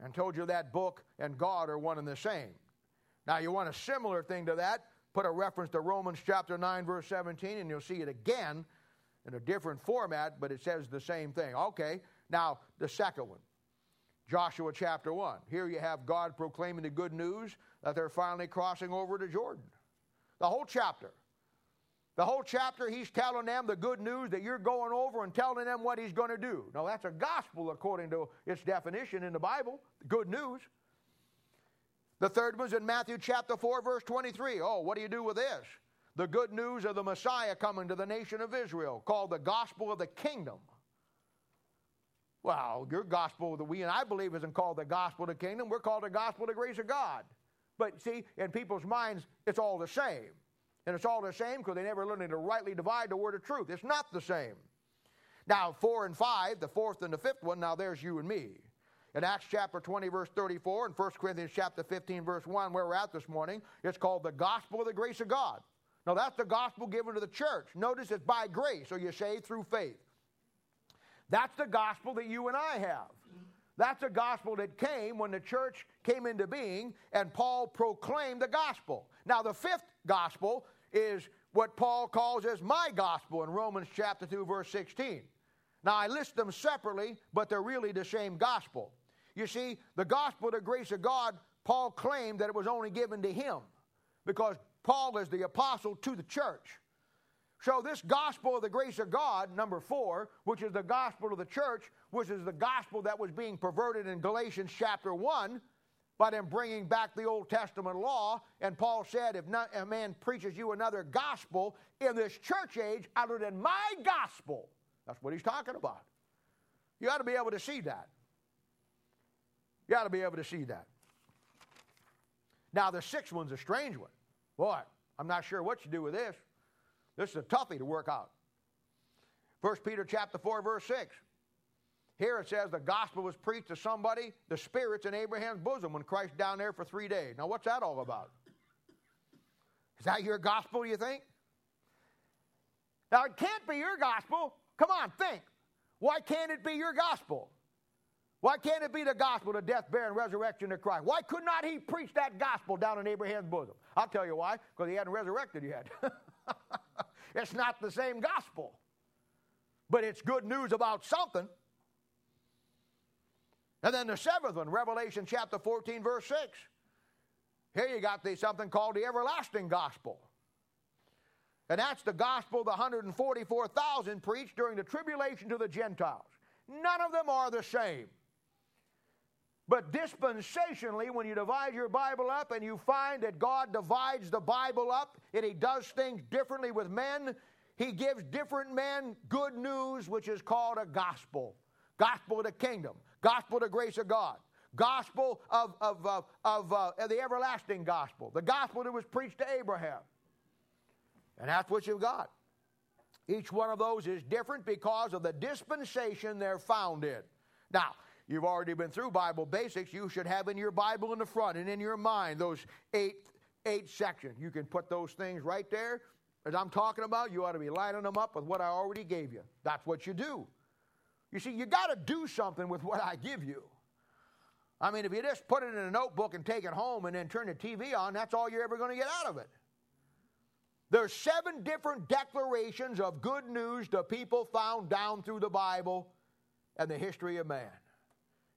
and told you that book and God are one and the same. Now, you want a similar thing to that? Put a reference to Romans chapter 9, verse 17, and you'll see it again in a different format, but it says the same thing. Okay, now the second one Joshua chapter 1. Here you have God proclaiming the good news that they're finally crossing over to Jordan. The whole chapter. The whole chapter, he's telling them the good news that you're going over and telling them what he's going to do. Now, that's a gospel according to its definition in the Bible. Good news. The third one's in Matthew chapter 4, verse 23. Oh, what do you do with this? The good news of the Messiah coming to the nation of Israel, called the gospel of the kingdom. Well, your gospel that we and I believe isn't called the gospel of the kingdom. We're called the gospel of the grace of God. But see, in people's minds, it's all the same. And it's all the same because they never learned to rightly divide the word of truth. It's not the same. Now, four and five, the fourth and the fifth one, now there's you and me. In Acts chapter 20, verse 34, and 1 Corinthians chapter 15, verse 1, where we're at this morning, it's called the gospel of the grace of God. Now, that's the gospel given to the church. Notice it's by grace, so you're saved through faith. That's the gospel that you and I have. That's a gospel that came when the church came into being and Paul proclaimed the gospel. Now, the fifth gospel is what Paul calls as my gospel in Romans chapter 2 verse 16. Now I list them separately, but they're really the same gospel. You see, the gospel of the grace of God, Paul claimed that it was only given to him because Paul is the apostle to the church. So, this gospel of the grace of God, number four, which is the gospel of the church, which is the gospel that was being perverted in Galatians chapter 1, by them bringing back the Old Testament law. And Paul said, if not, a man preaches you another gospel in this church age other than my gospel, that's what he's talking about. You ought to be able to see that. You ought to be able to see that. Now, the sixth one's a strange one. Boy, I'm not sure what you do with this. This is a toughie to work out. 1 Peter chapter 4, verse 6. Here it says the gospel was preached to somebody, the spirits in Abraham's bosom when Christ down there for three days. Now, what's that all about? Is that your gospel, you think? Now, it can't be your gospel. Come on, think. Why can't it be your gospel? Why can't it be the gospel, the death, burial, and resurrection of Christ? Why could not he preach that gospel down in Abraham's bosom? I'll tell you why, because he hadn't resurrected yet. [LAUGHS] it's not the same gospel, but it's good news about something. And then the seventh one, Revelation chapter 14, verse 6. Here you got the, something called the everlasting gospel. And that's the gospel the 144,000 preached during the tribulation to the Gentiles. None of them are the same. But dispensationally, when you divide your Bible up and you find that God divides the Bible up and He does things differently with men, He gives different men good news, which is called a gospel. Gospel of the kingdom gospel of the grace of God, gospel of, of, of, of uh, the everlasting gospel, the gospel that was preached to Abraham. And that's what you've got. Each one of those is different because of the dispensation they're found in. Now, you've already been through Bible basics. You should have in your Bible in the front and in your mind those eight, eight sections. You can put those things right there. As I'm talking about, you ought to be lining them up with what I already gave you. That's what you do. You see, you got to do something with what I give you. I mean, if you just put it in a notebook and take it home and then turn the TV on, that's all you're ever going to get out of it. There's seven different declarations of good news to people found down through the Bible and the history of man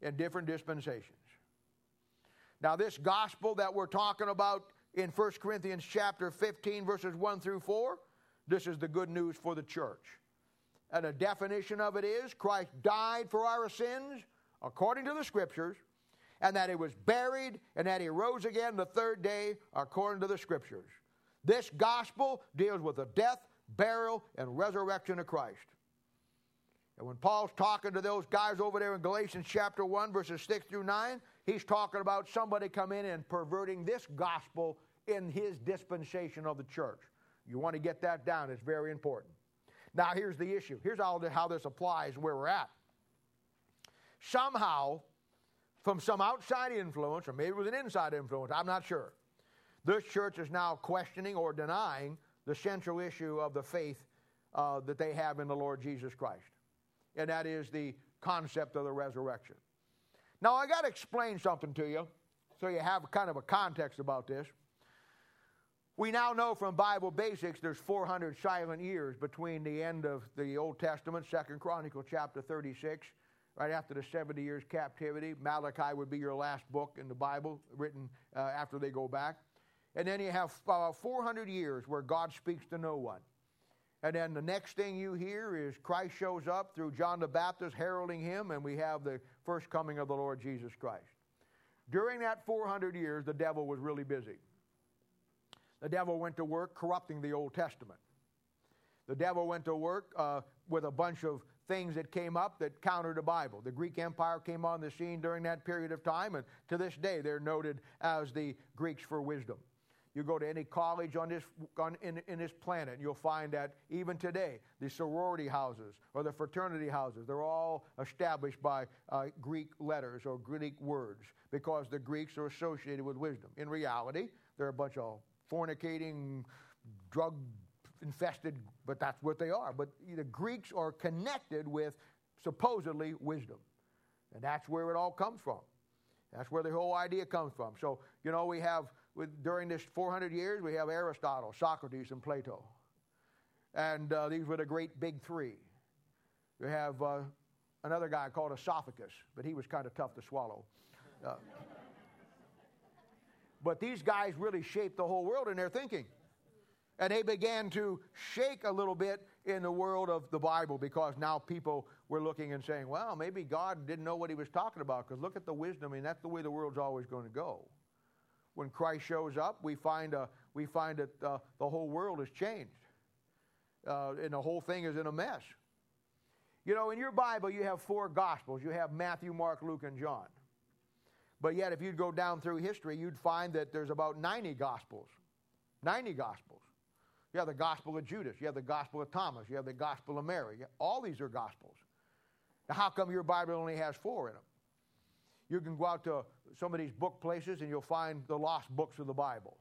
in different dispensations. Now, this gospel that we're talking about in 1 Corinthians chapter 15, verses 1 through 4, this is the good news for the church. And a definition of it is Christ died for our sins according to the scriptures, and that he was buried, and that he rose again the third day according to the scriptures. This gospel deals with the death, burial, and resurrection of Christ. And when Paul's talking to those guys over there in Galatians chapter 1, verses 6 through 9, he's talking about somebody come in and perverting this gospel in his dispensation of the church. You want to get that down, it's very important. Now, here's the issue. Here's how, how this applies where we're at. Somehow, from some outside influence, or maybe it was an inside influence, I'm not sure, this church is now questioning or denying the central issue of the faith uh, that they have in the Lord Jesus Christ. And that is the concept of the resurrection. Now, I got to explain something to you so you have kind of a context about this. We now know from Bible basics there's 400 silent years between the end of the Old Testament, Second Chronicle chapter 36, right after the 70 years captivity. Malachi would be your last book in the Bible, written uh, after they go back. And then you have uh, 400 years where God speaks to no one. And then the next thing you hear is Christ shows up through John the Baptist heralding him, and we have the first coming of the Lord Jesus Christ. During that 400 years, the devil was really busy. The devil went to work corrupting the Old Testament. The devil went to work uh, with a bunch of things that came up that countered the Bible. The Greek Empire came on the scene during that period of time, and to this day they're noted as the Greeks for wisdom. You go to any college on this, on, in, in this planet, you'll find that even today, the sorority houses or the fraternity houses, they're all established by uh, Greek letters or Greek words because the Greeks are associated with wisdom. In reality, they're a bunch of fornicating, drug infested, but that's what they are. But the Greeks are connected with supposedly wisdom. And that's where it all comes from. That's where the whole idea comes from. So, you know, we have with, during this 400 years, we have Aristotle, Socrates, and Plato. And uh, these were the great big three. We have uh, another guy called Esophagus, but he was kind of tough to swallow. Uh, but these guys really shaped the whole world in their thinking. And they began to shake a little bit in the world of the Bible because now people were looking and saying, well, maybe God didn't know what he was talking about because look at the wisdom. I mean, that's the way the world's always going to go when Christ shows up, we find, a, we find that uh, the whole world has changed. Uh, and the whole thing is in a mess. You know, in your Bible, you have four Gospels. You have Matthew, Mark, Luke, and John. But yet, if you'd go down through history, you'd find that there's about 90 Gospels. 90 Gospels. You have the Gospel of Judas. You have the Gospel of Thomas. You have the Gospel of Mary. All these are Gospels. Now, how come your Bible only has four in them? You can go out to some of these book places and you'll find the lost books of the Bible.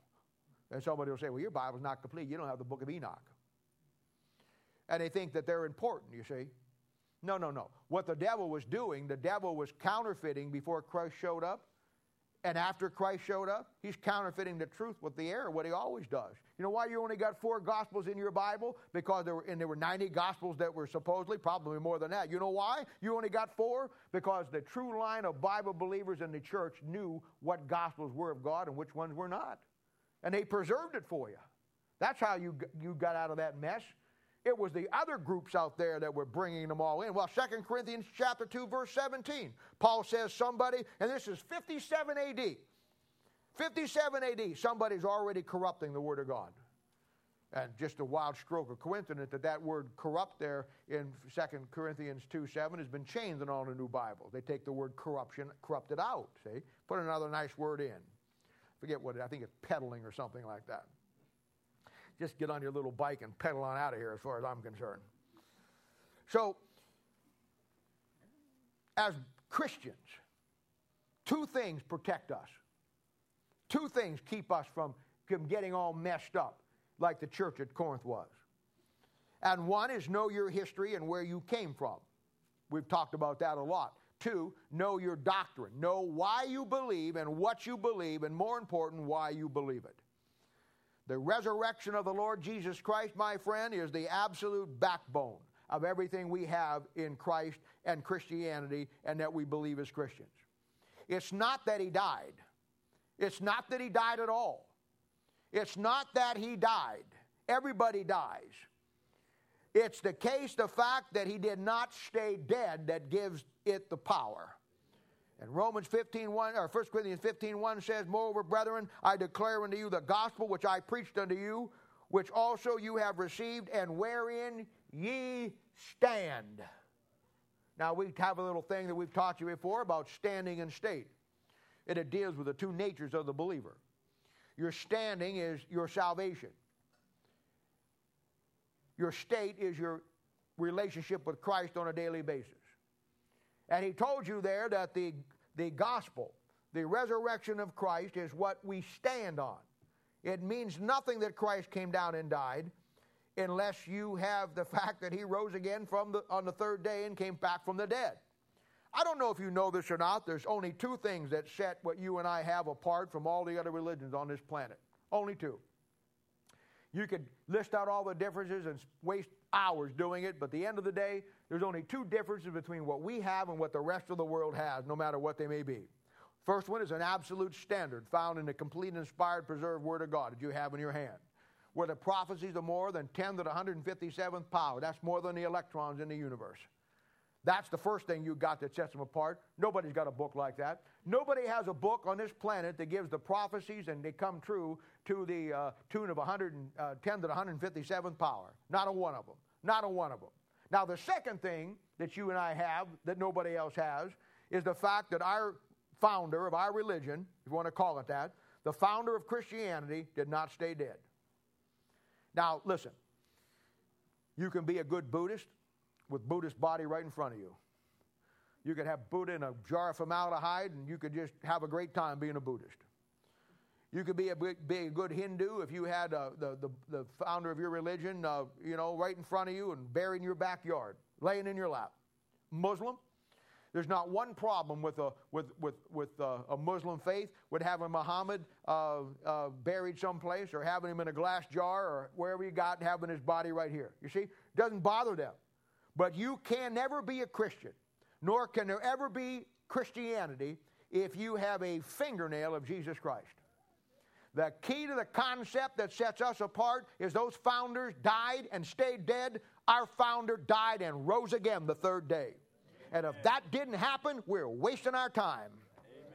And somebody will say, Well, your Bible's not complete. You don't have the book of Enoch. And they think that they're important, you see. No, no, no. What the devil was doing, the devil was counterfeiting before Christ showed up. And after Christ showed up, he's counterfeiting the truth with the error, what he always does. You know why you only got four gospels in your Bible? Because there were, and there were 90 gospels that were supposedly, probably more than that. You know why you only got four? Because the true line of Bible believers in the church knew what gospels were of God and which ones were not. And they preserved it for you. That's how you, you got out of that mess. It was the other groups out there that were bringing them all in. Well, 2 Corinthians chapter 2 verse 17. Paul says somebody and this is 57 AD. 57 AD, somebody's already corrupting the word of God. And just a wild stroke of coincidence that that word corrupt there in 2 Corinthians 2 7 has been changed in all the new Bibles. They take the word corruption, corrupted out, see? Put another nice word in. Forget what it, I think it's peddling or something like that just get on your little bike and pedal on out of here as far as I'm concerned. So, as Christians, two things protect us. Two things keep us from, getting all messed up like the church at Corinth was. And one is know your history and where you came from. We've talked about that a lot. Two, know your doctrine. Know why you believe and what you believe, and more important, why you believe it. The resurrection of the Lord Jesus Christ, my friend, is the absolute backbone of everything we have in Christ and Christianity and that we believe as Christians. It's not that he died. It's not that he died at all. It's not that he died. Everybody dies. It's the case, the fact that he did not stay dead that gives it the power. And Romans 15, 1, or 1 Corinthians 15, 1 says, Moreover, brethren, I declare unto you the gospel which I preached unto you, which also you have received, and wherein ye stand. Now, we have a little thing that we've taught you before about standing in state. And it deals with the two natures of the believer. Your standing is your salvation. Your state is your relationship with Christ on a daily basis. And he told you there that the, the gospel, the resurrection of Christ, is what we stand on. It means nothing that Christ came down and died. unless you have the [LAUGHS] fact that he rose again from the, on the third day and came back from the dead. I don't know if you know this or not. There's only two things that set what you and I have apart from all the other religions on this planet. Only two. You could list out all the differences and waste hours doing it, but the end of the day, there's only two differences between what we have and what the rest of the world has, no matter what they may be. First one is an absolute standard found in the complete, inspired, preserved Word of God that you have in your hand, where the prophecies are more than 10 to the 157th power. That's more than the electrons in the universe. That's the first thing you got that sets them apart. Nobody's got a book like that. Nobody has a book on this planet that gives the prophecies and they come true to the uh, tune of 110 uh, to the 157th power. Not a one of them. Not a one of them. Now, the second thing that you and I have that nobody else has is the fact that our founder of our religion, if you want to call it that, the founder of Christianity did not stay dead. Now, listen, you can be a good Buddhist with Buddhist body right in front of you. You could have Buddha in a jar of formaldehyde and you could just have a great time being a Buddhist. You could be a, be a good Hindu if you had uh, the, the, the, founder of your religion, uh, you know, right in front of you and buried in your backyard, laying in your lap. Muslim, there's not one problem with a, with, with, with a, a Muslim faith with having Muhammad uh, uh, buried someplace or having him in a glass jar or wherever you got, having his body right here. You see, doesn't bother them. But you can never be a Christian, nor can there ever be Christianity if you have a fingernail of Jesus Christ. The key to the concept that sets us apart is those founders died and stayed dead. Our founder died and rose again the third day. And if that didn't happen, we're wasting our time.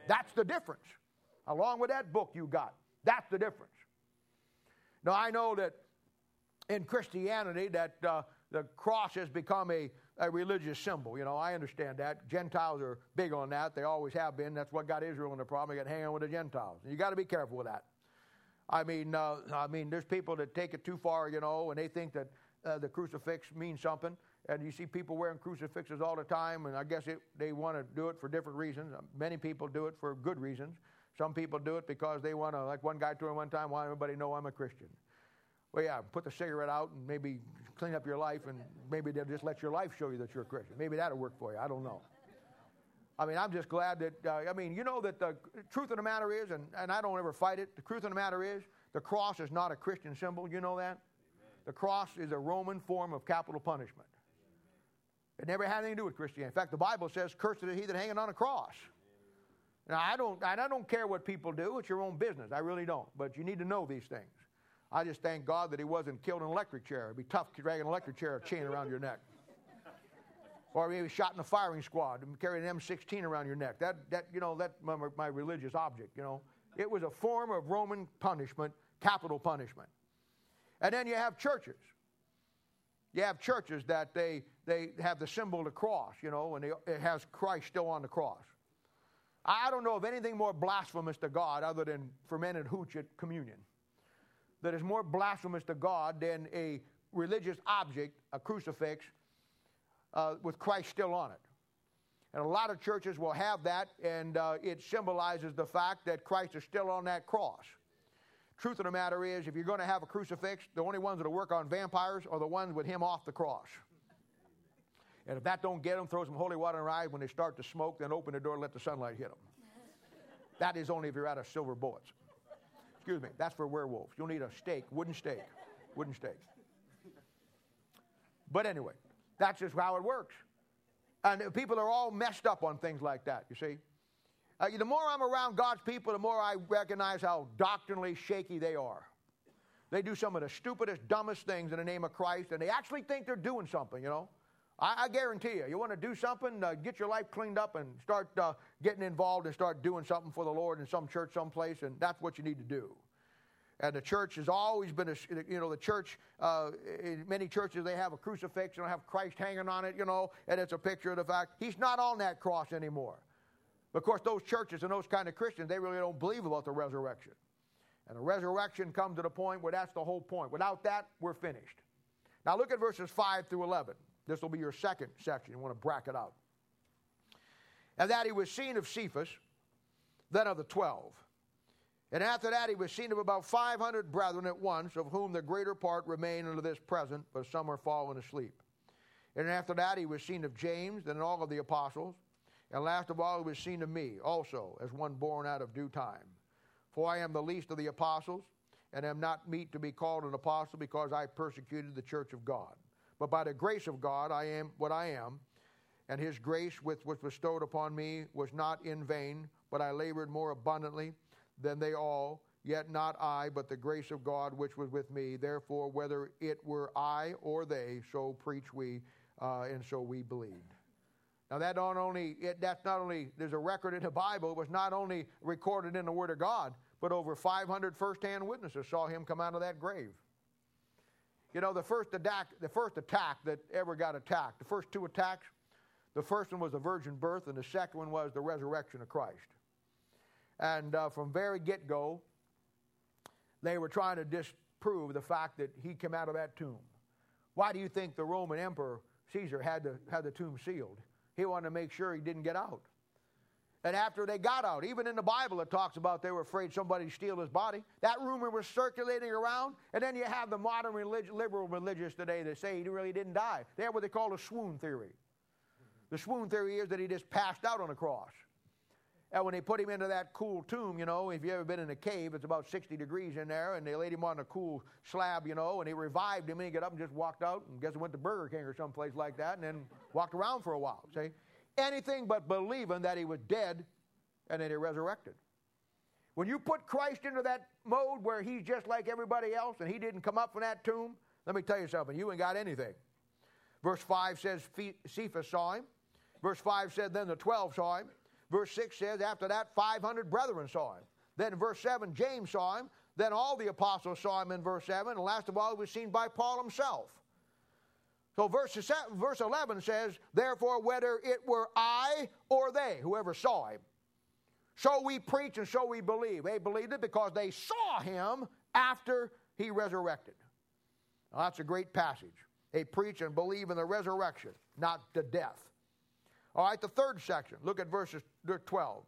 That's the difference. Along with that book you got. That's the difference. Now, I know that in Christianity that uh, the cross has become a, a religious symbol. You know, I understand that. Gentiles are big on that. They always have been. That's what got Israel in the problem. They got hanging with the Gentiles. You got to be careful with that. I mean, uh, I mean, there's people that take it too far, you know, and they think that uh, the crucifix means something. And you see people wearing crucifixes all the time, and I guess it, they want to do it for different reasons. Many people do it for good reasons. Some people do it because they want to, like one guy told me one time, want everybody know I'm a Christian. Well, yeah, put the cigarette out and maybe clean up your life, and maybe they'll just let your life show you that you're a Christian. Maybe that'll work for you. I don't know. I mean, I'm just glad that, uh, I mean, you know that the truth of the matter is, and, and I don't ever fight it, the truth of the matter is, the cross is not a Christian symbol. You know that? Amen. The cross is a Roman form of capital punishment. It never had anything to do with Christianity. In fact, the Bible says, cursed is he that hanging on a cross. Now, I don't, I don't care what people do. It's your own business. I really don't. But you need to know these things. I just thank God that he wasn't killed in an electric chair. It'd be tough dragging an electric chair, chain around your neck. Or maybe shot in a firing squad and carrying an M16 around your neck. That, that you know, that's my, my religious object, you know. It was a form of Roman punishment, capital punishment. And then you have churches. You have churches that they, they have the symbol of the cross, you know, and they, it has Christ still on the cross. I don't know of anything more blasphemous to God other than fermented hooch at communion that is more blasphemous to God than a religious object, a crucifix, uh, with Christ still on it. And a lot of churches will have that, and uh, it symbolizes the fact that Christ is still on that cross. Truth of the matter is, if you're going to have a crucifix, the only ones that will work on vampires are the ones with him off the cross. And if that don't get them, throw some holy water in their eyes. When they start to smoke, then open the door and let the sunlight hit them. that is only if you're out of silver bullets. Excuse me, that's for werewolves. You'll need a stake, wooden stake, wooden stake. But anyway, that's just how it works. And people are all messed up on things like that, you see. Uh, the more I'm around God's people, the more I recognize how doctrinally shaky they are. They do some of the stupidest, dumbest things in the name of Christ, and they actually think they're doing something, you know. I, I guarantee you, you want to do something, uh, get your life cleaned up and start uh, getting involved and start doing something for the Lord in some church someplace, and that's what you need to do. And the church has always been, a, you know, the church, uh, in many churches, they have a crucifix and have Christ hanging on it, you know, and it's a picture of the fact he's not on that cross anymore. Of course, those churches and those kind of Christians, they really don't believe about the resurrection. And the resurrection comes to the point where that's the whole point. Without that, we're finished. Now look at verses 5 through 11. This will be your second section. You want to bracket out. And that he was seen of Cephas, then of the twelve. And after that, he was seen of about 500 brethren at once, of whom the greater part remain unto this present, but some are fallen asleep. And after that, he was seen of James, and all of the apostles. And last of all, he was seen of me also, as one born out of due time. For I am the least of the apostles, and am not meet to be called an apostle, because I persecuted the church of God. But by the grace of God, I am what I am, and his grace which was bestowed upon me was not in vain, but I labored more abundantly than they all. Yet not I, but the grace of God which was with me. Therefore, whether it were I or they, so preach we, uh, and so we believed. Now that not only it, that's not only there's a record in the Bible. It was not only recorded in the Word of God, but over 500 first-hand witnesses saw him come out of that grave. You know, the first attack, the first attack that ever got attacked, the first two attacks, the first one was the virgin birth, and the second one was the resurrection of Christ. And uh, from very get-go, they were trying to disprove the fact that he came out of that tomb. Why do you think the Roman Emperor Caesar had the, had the tomb sealed? He wanted to make sure he didn't get out. And after they got out, even in the Bible, it talks about they were afraid somebody steal his body. That rumor was circulating around. And then you have the modern relig- liberal religious today that say he really didn't die. They have what they call a swoon theory. The swoon theory is that he just passed out on the cross. And when they put him into that cool tomb, you know, if you've ever been in a cave, it's about 60 degrees in there, and they laid him on a cool slab, you know, and they revived him, and he got up and just walked out, and guess he went to Burger King or someplace like that, and then walked around for a while. See? Anything but believing that he was dead and then he resurrected. When you put Christ into that mode where he's just like everybody else and he didn't come up from that tomb, let me tell you something, you ain't got anything. Verse 5 says Cephas saw him. Verse 5 said, then the 12 saw him. Verse 6 says, after that, 500 brethren saw him. Then in verse 7, James saw him. Then all the apostles saw him in verse 7. And last of all, he was seen by Paul himself. So verse, 7, verse 11 says, Therefore, whether it were I or they, whoever saw him, so we preach and so we believe. They believed it because they saw him after he resurrected. Now, that's a great passage. They preach and believe in the resurrection, not the death. All right, the third section. Look at verses 12.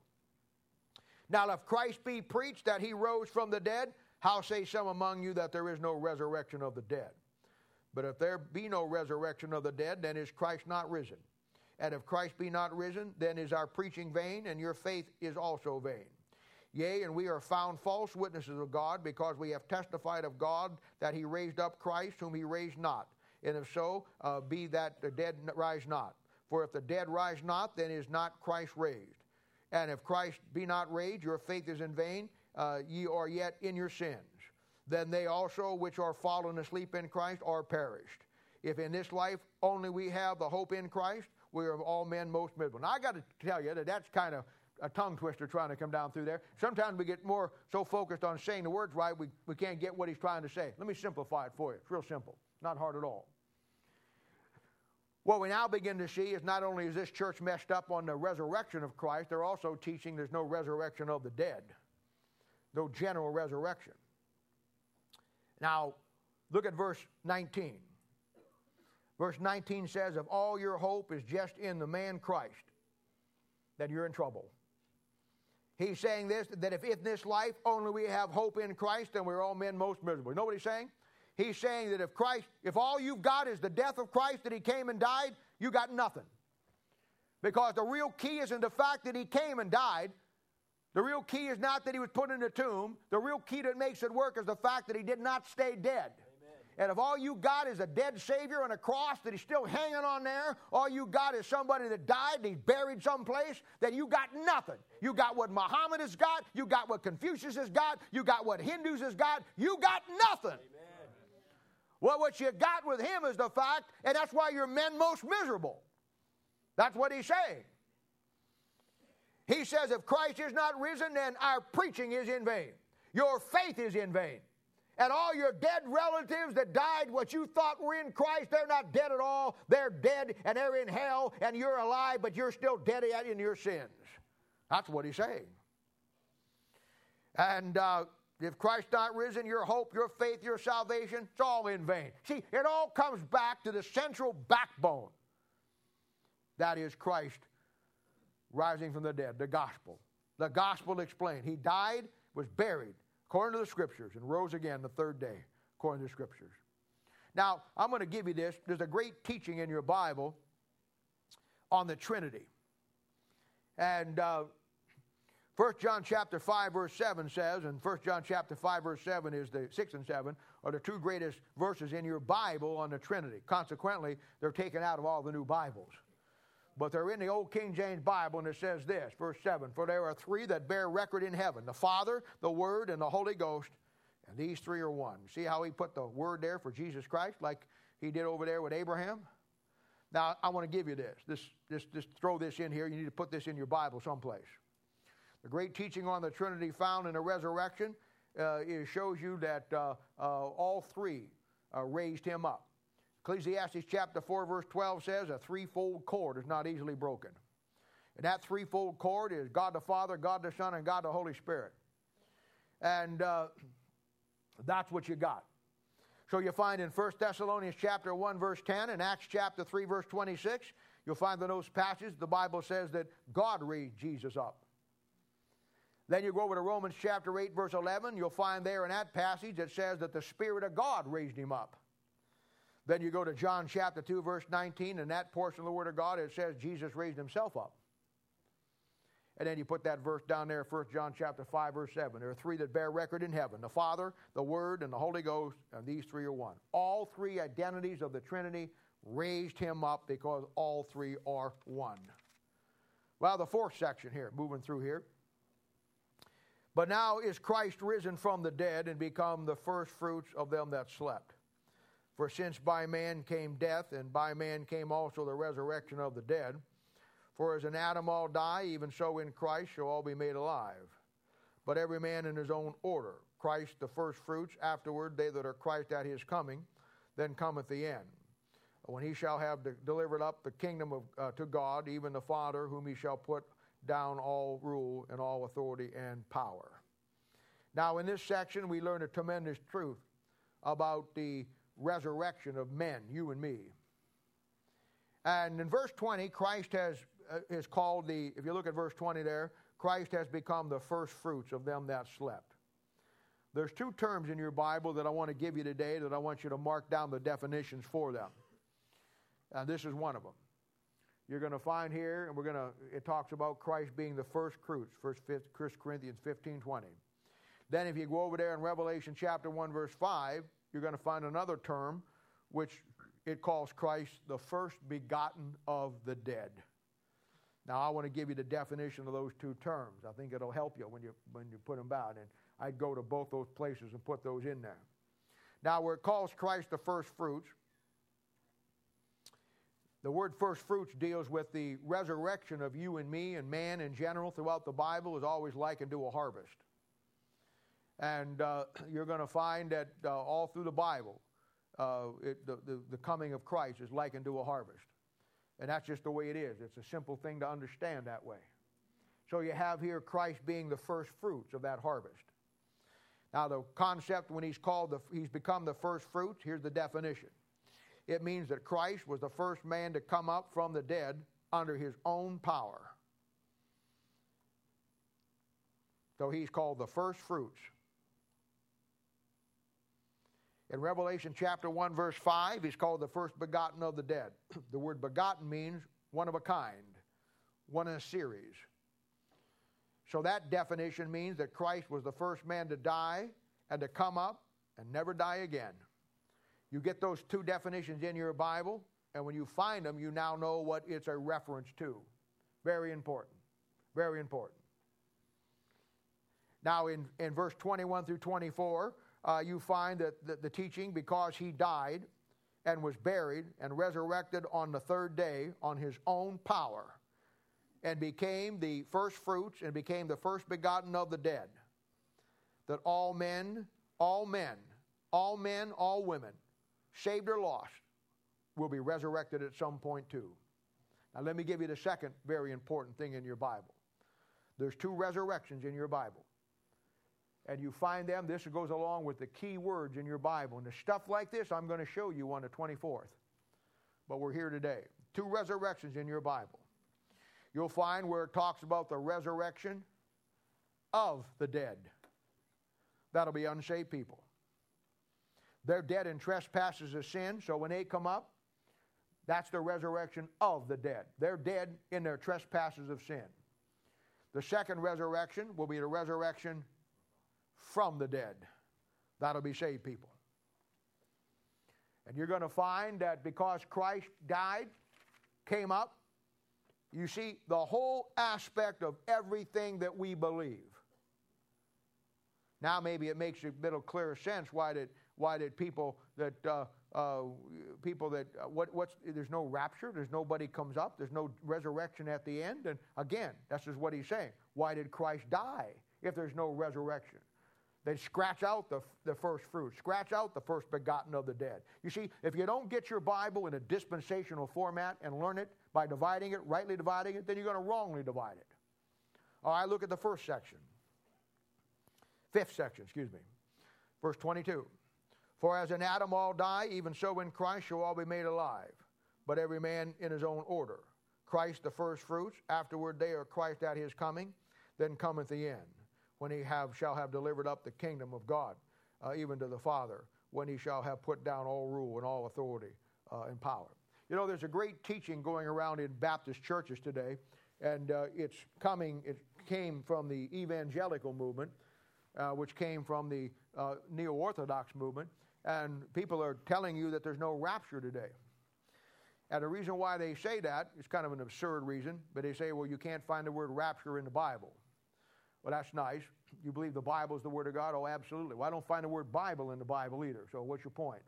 Now, if Christ be preached that he rose from the dead, how say some among you that there is no resurrection of the dead? But if there be no resurrection of the dead, then is Christ not risen? And if Christ be not risen, then is our preaching vain, and your faith is also vain. Yea, and we are found false witnesses of God, because we have testified of God that he raised up Christ, whom he raised not. And if so, uh, be that the dead rise not. For if the dead rise not, then is not Christ raised. And if Christ be not raised, your faith is in vain, uh, ye are yet in your sins. Then they also which are fallen asleep in Christ are perished. If in this life only we have the hope in Christ, we are of all men most miserable. Now, I got to tell you that that's kind of a tongue twister trying to come down through there. Sometimes we get more so focused on saying the words right, we, we can't get what he's trying to say. Let me simplify it for you. It's real simple, not hard at all. What we now begin to see is not only is this church messed up on the resurrection of Christ, they're also teaching there's no resurrection of the dead, no general resurrection. Now, look at verse 19. Verse 19 says, If all your hope is just in the man Christ, then you're in trouble. He's saying this that if in this life only we have hope in Christ, then we're all men most miserable. You know what he's saying? He's saying that if Christ, if all you've got is the death of Christ, that he came and died, you got nothing. Because the real key isn't the fact that he came and died. The real key is not that he was put in a tomb. The real key that makes it work is the fact that he did not stay dead. And if all you got is a dead Savior on a cross that he's still hanging on there, all you got is somebody that died and he's buried someplace, then you got nothing. You got what Muhammad has got, you got what Confucius has got, you got what Hindus has got, you got nothing. Amen. Well, what you got with him is the fact, and that's why you're men most miserable. That's what he's saying. He says, if Christ is not risen, then our preaching is in vain. Your faith is in vain. And all your dead relatives that died, what you thought were in Christ, they're not dead at all. They're dead and they're in hell, and you're alive, but you're still dead in your sins. That's what he's saying. And uh, if Christ not risen, your hope, your faith, your salvation, it's all in vain. See, it all comes back to the central backbone. That is Christ rising from the dead, the gospel. The gospel explained. He died was buried, according to the scriptures, and rose again the third day, according to the scriptures. Now, I'm going to give you this. There's a great teaching in your Bible on the Trinity. And uh, 1 John chapter 5 verse 7 says, and 1 John chapter 5 verse 7 is the 6 and 7 are the two greatest verses in your Bible on the Trinity. Consequently, they're taken out of all the new Bibles. But they're in the old King James Bible, and it says this, verse 7 For there are three that bear record in heaven the Father, the Word, and the Holy Ghost, and these three are one. See how he put the word there for Jesus Christ, like he did over there with Abraham? Now, I want to give you this. This, this. Just throw this in here. You need to put this in your Bible someplace. The great teaching on the Trinity found in the resurrection uh, shows you that uh, uh, all three uh, raised him up. Ecclesiastes chapter 4, verse 12 says, A threefold cord is not easily broken. And that threefold cord is God the Father, God the Son, and God the Holy Spirit. And uh, that's what you got. So you find in 1 Thessalonians chapter 1, verse 10, and Acts chapter 3, verse 26, you'll find in those passages the Bible says that God raised Jesus up. Then you go over to Romans chapter 8, verse 11. You'll find there in that passage it says that the Spirit of God raised him up. Then you go to John chapter 2, verse 19, and that portion of the Word of God, it says Jesus raised himself up. And then you put that verse down there, 1 John chapter 5, verse 7. There are three that bear record in heaven the Father, the Word, and the Holy Ghost, and these three are one. All three identities of the Trinity raised him up because all three are one. Well, the fourth section here, moving through here. But now is Christ risen from the dead and become the firstfruits of them that slept. For since by man came death, and by man came also the resurrection of the dead, for as in Adam all die, even so in Christ shall all be made alive. But every man in his own order. Christ the firstfruits, afterward they that are Christ at his coming, then cometh the end. When he shall have delivered up the kingdom of, uh, to God, even the Father, whom he shall put down all rule and all authority and power. Now, in this section, we learn a tremendous truth about the resurrection of men, you and me. And in verse 20, Christ has uh, is called the, if you look at verse 20 there, Christ has become the first fruits of them that slept. There's two terms in your Bible that I want to give you today that I want you to mark down the definitions for them. And this is one of them you're going to find here, and we're going to, it talks about Christ being the first fruits, First 1 Corinthians 15 20. Then, if you go over there in Revelation chapter 1, verse 5, you're going to find another term which it calls Christ the first begotten of the dead. Now, I want to give you the definition of those two terms. I think it'll help you when you, when you put them out. And I'd go to both those places and put those in there. Now, where it calls Christ the first fruits, the word first fruits deals with the resurrection of you and me and man in general throughout the Bible is always likened to a harvest. And uh, [CLEARS THROAT] you're going to find that uh, all through the Bible, uh, it, the, the, the coming of Christ is likened to a harvest. And that's just the way it is. It's a simple thing to understand that way. So you have here Christ being the first fruits of that harvest. Now, the concept when he's called, the, he's become the first fruits, here's the definition it means that Christ was the first man to come up from the dead under his own power. So he's called the first fruits. In Revelation chapter 1, verse 5, he's called the first begotten of the dead. [CLEARS THROAT] the word begotten means one of a kind, one in a series. So that definition means that Christ was the first man to die and to come up and never die again. You get those two definitions in your Bible, and when you find them, you now know what it's a reference to. Very important. Very important. Now, in, in verse 21 through 24, uh, you find that the, the teaching, because he died and was buried and resurrected on the third day on his own power, and became the first fruits and became the first begotten of the dead, that all men, all men, all men, all women, saved or lost, will be resurrected at some point too. Now, let me give you the second very important thing in your Bible. There's two resurrections in your Bible. And you find them, this goes along with the key words in your Bible. And the stuff like this, I'm going to show you on the 24th. But we're here today. Two resurrections in your Bible. You'll find where it talks about the resurrection of the dead. That'll be unsaved people. They're dead in trespasses of sin, so when they come up, that's the resurrection of the dead. They're dead in their trespasses of sin. The second resurrection will be the resurrection from the dead. That'll be saved people. And you're going to find that because Christ died, came up, you see the whole aspect of everything that we believe. Now maybe it makes a little clearer sense why did why did people that uh, uh, people that uh, what what's there's no rapture, there's nobody comes up, there's no resurrection at the end, and again that's just what he's saying. Why did Christ die if there's no resurrection? They scratch out the, the first fruit, scratch out the first begotten of the dead. You see, if you don't get your Bible in a dispensational format and learn it by dividing it, rightly dividing it, then you're going to wrongly divide it. All right, look at the first section. Fifth section, excuse me. Verse 22. For as in Adam all die, even so in Christ shall all be made alive, but every man in his own order. Christ the first fruits, afterward they are Christ at his coming, then cometh the end when he have, shall have delivered up the kingdom of God, uh, even to the Father, when he shall have put down all rule and all authority uh, and power. You know, there's a great teaching going around in Baptist churches today, and uh, it's coming, it came from the evangelical movement, uh, which came from the uh, neo Orthodox movement, and people are telling you that there's no rapture today. And the reason why they say that is kind of an absurd reason, but they say, well, you can't find the word rapture in the Bible. Well, that's nice. You believe the Bible is the Word of God? Oh, absolutely. Well, I don't find the word Bible in the Bible either. So, what's your point?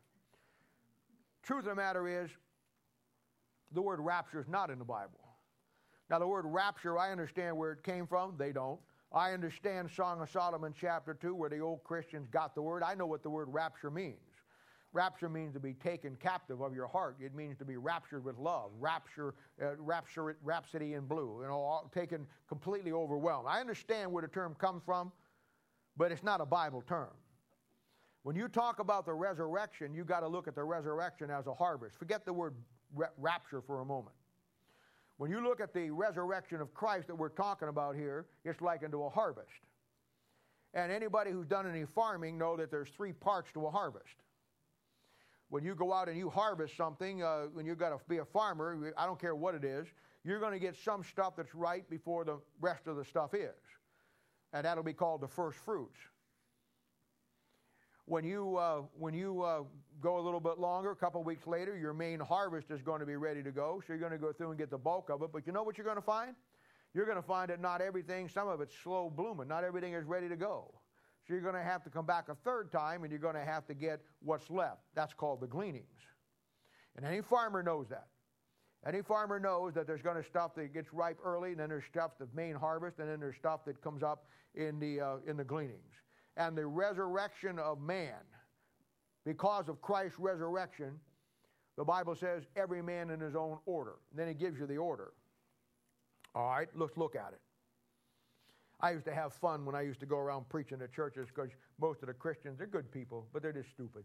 Truth of the matter is, the word rapture is not in the Bible. Now, the word rapture, I understand where it came from. They don't. I understand Song of Solomon chapter 2, where the old Christians got the word. I know what the word rapture means. Rapture means to be taken captive of your heart. It means to be raptured with love, rapture, uh, rapture, rhapsody in blue, you know, all, taken completely overwhelmed. I understand where the term comes from, but it's not a Bible term. When you talk about the resurrection, you got to look at the resurrection as a harvest. Forget the word rapture for a moment. When you look at the resurrection of Christ that we're talking about here, it's likened to a harvest. And anybody who's done any farming know that there's three parts to a harvest when you go out and you harvest something, uh, when you've got to be a farmer, I don't care what it is, you're going to get some stuff that's right before the rest of the stuff is. And that'll be called the first fruits. When you, uh, when you uh, go a little bit longer, a couple weeks later, your main harvest is going to be ready to go. So you're going to go through and get the bulk of it. But you know what you're going to find? You're going to find that not everything, some of it's slow blooming. Not everything is ready to go. So you're going to have to come back a third time and you're going to have to get what's left. That's called the gleanings. And any farmer knows that. Any farmer knows that there's going to stuff that gets ripe early, and then there's stuff the main harvest, and then there's stuff that comes up in the uh, in the gleanings. And the resurrection of man, because of Christ's resurrection, the Bible says every man in his own order. And then it gives you the order. All right, let's look at it. I used to have fun when I used to go around preaching to churches because most of the Christians, they're good people, but they're just stupid.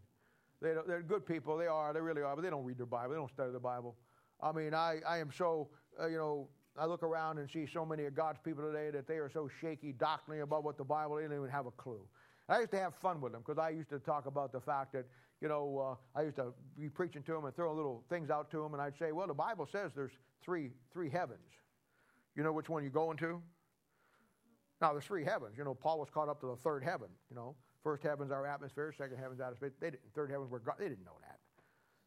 They they're good people, they are, they really are, but they don't read their Bible, they don't study the Bible. I mean, I, I am so, uh, you know, I look around and see so many of God's people today that they are so shaky doctrinally about what the Bible, they don't even have a clue. I used to have fun with them because I used to talk about the fact that, you know, uh, I used to be preaching to them and throw little things out to them, and I'd say, well, the Bible says there's three, three heavens. You know which one you're going to? Now, there's three heavens. You know, Paul was caught up to the third heaven. You know, first heaven's our atmosphere, second heaven's outer space. They didn't, third heaven's where God. They didn't know that.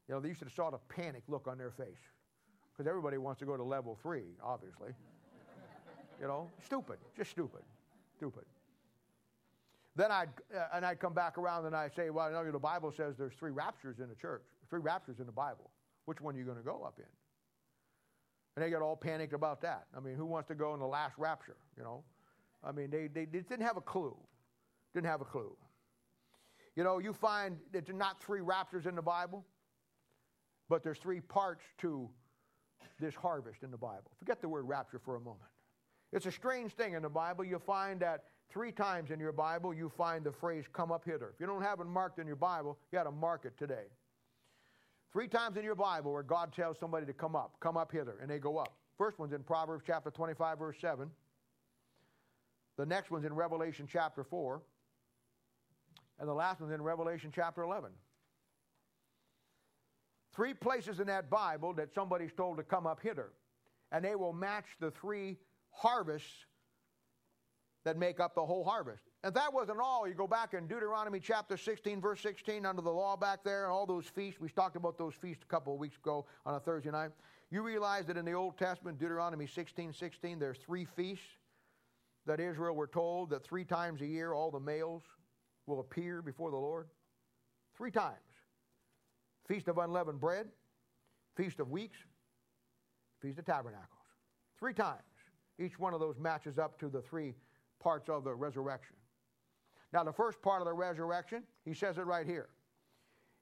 You know, they used to saw the panic look on their face because everybody wants to go to level three, obviously. [LAUGHS] you know, stupid, just stupid, stupid. Then I'd uh, and I'd come back around and I'd say, well, you know, the Bible says there's three raptures in the church, three raptures in the Bible. Which one are you going to go up in? And they got all panicked about that. I mean, who wants to go in the last rapture? You know. I mean, they, they, didn't have a clue. Didn't have a clue. You know, you find that there's not three raptures in the Bible, but there's three parts to this harvest in the Bible. Forget the word rapture for a moment. It's a strange thing in the Bible. You find that three times in your Bible you find the phrase come up hither. If you don't have it marked in your Bible, you got to mark it today. Three times in your Bible where God tells somebody to come up, come up hither, and they go up. First one's in Proverbs chapter 25, verse 7. The next one's in Revelation chapter 4. And the last one's in Revelation chapter 11. Three places in that Bible that somebody's told to come up hither. And they will match the three harvests that make up the whole harvest. And that wasn't all. You go back in Deuteronomy chapter 16, verse 16, under the law back there, and all those feasts. We talked about those feasts a couple of weeks ago on a Thursday night. You realize that in the Old Testament, Deuteronomy 16, 16, there's three feasts that Israel were told that three times a year all the males will appear before the Lord. Three times. Feast of unleavened bread, Feast of weeks, Feast of tabernacles. Three times. Each one of those matches up to the three parts of the resurrection. Now, the first part of the resurrection, he says it right here.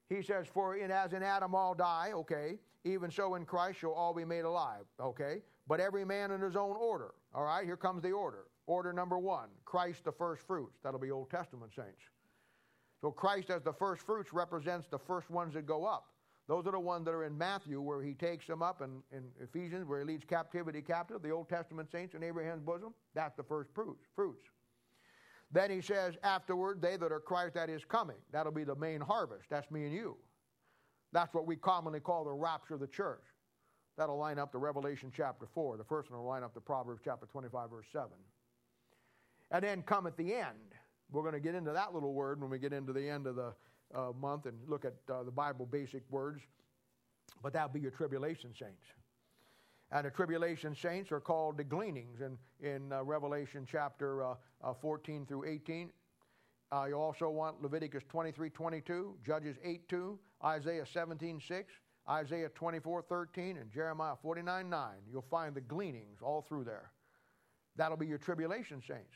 He says, For in, as in Adam all die, okay, even so in Christ shall all be made alive, okay, but every man in his own order. All right, here comes the order. Order number one Christ the first fruits. That'll be Old Testament saints. So Christ as the first fruits represents the first ones that go up. Those are the ones that are in Matthew where he takes them up, and in Ephesians where he leads captivity captive, the Old Testament saints in Abraham's bosom. That's the first fruits. fruits. Then he says, afterward, they that are Christ that is coming. That'll be the main harvest. That's me and you. That's what we commonly call the rapture of the church. That'll line up to Revelation chapter 4. The first one will line up to Proverbs chapter 25, verse 7. And then come at the end. We're going to get into that little word when we get into the end of the uh, month and look at uh, the Bible basic words. But that'll be your tribulation saints. And the tribulation saints are called the gleanings in, in uh, Revelation chapter uh, uh, 14 through 18. Uh, you also want Leviticus 23 22, Judges 8 2, Isaiah 17 6, Isaiah 24 13, and Jeremiah 49 9. You'll find the gleanings all through there. That'll be your tribulation saints.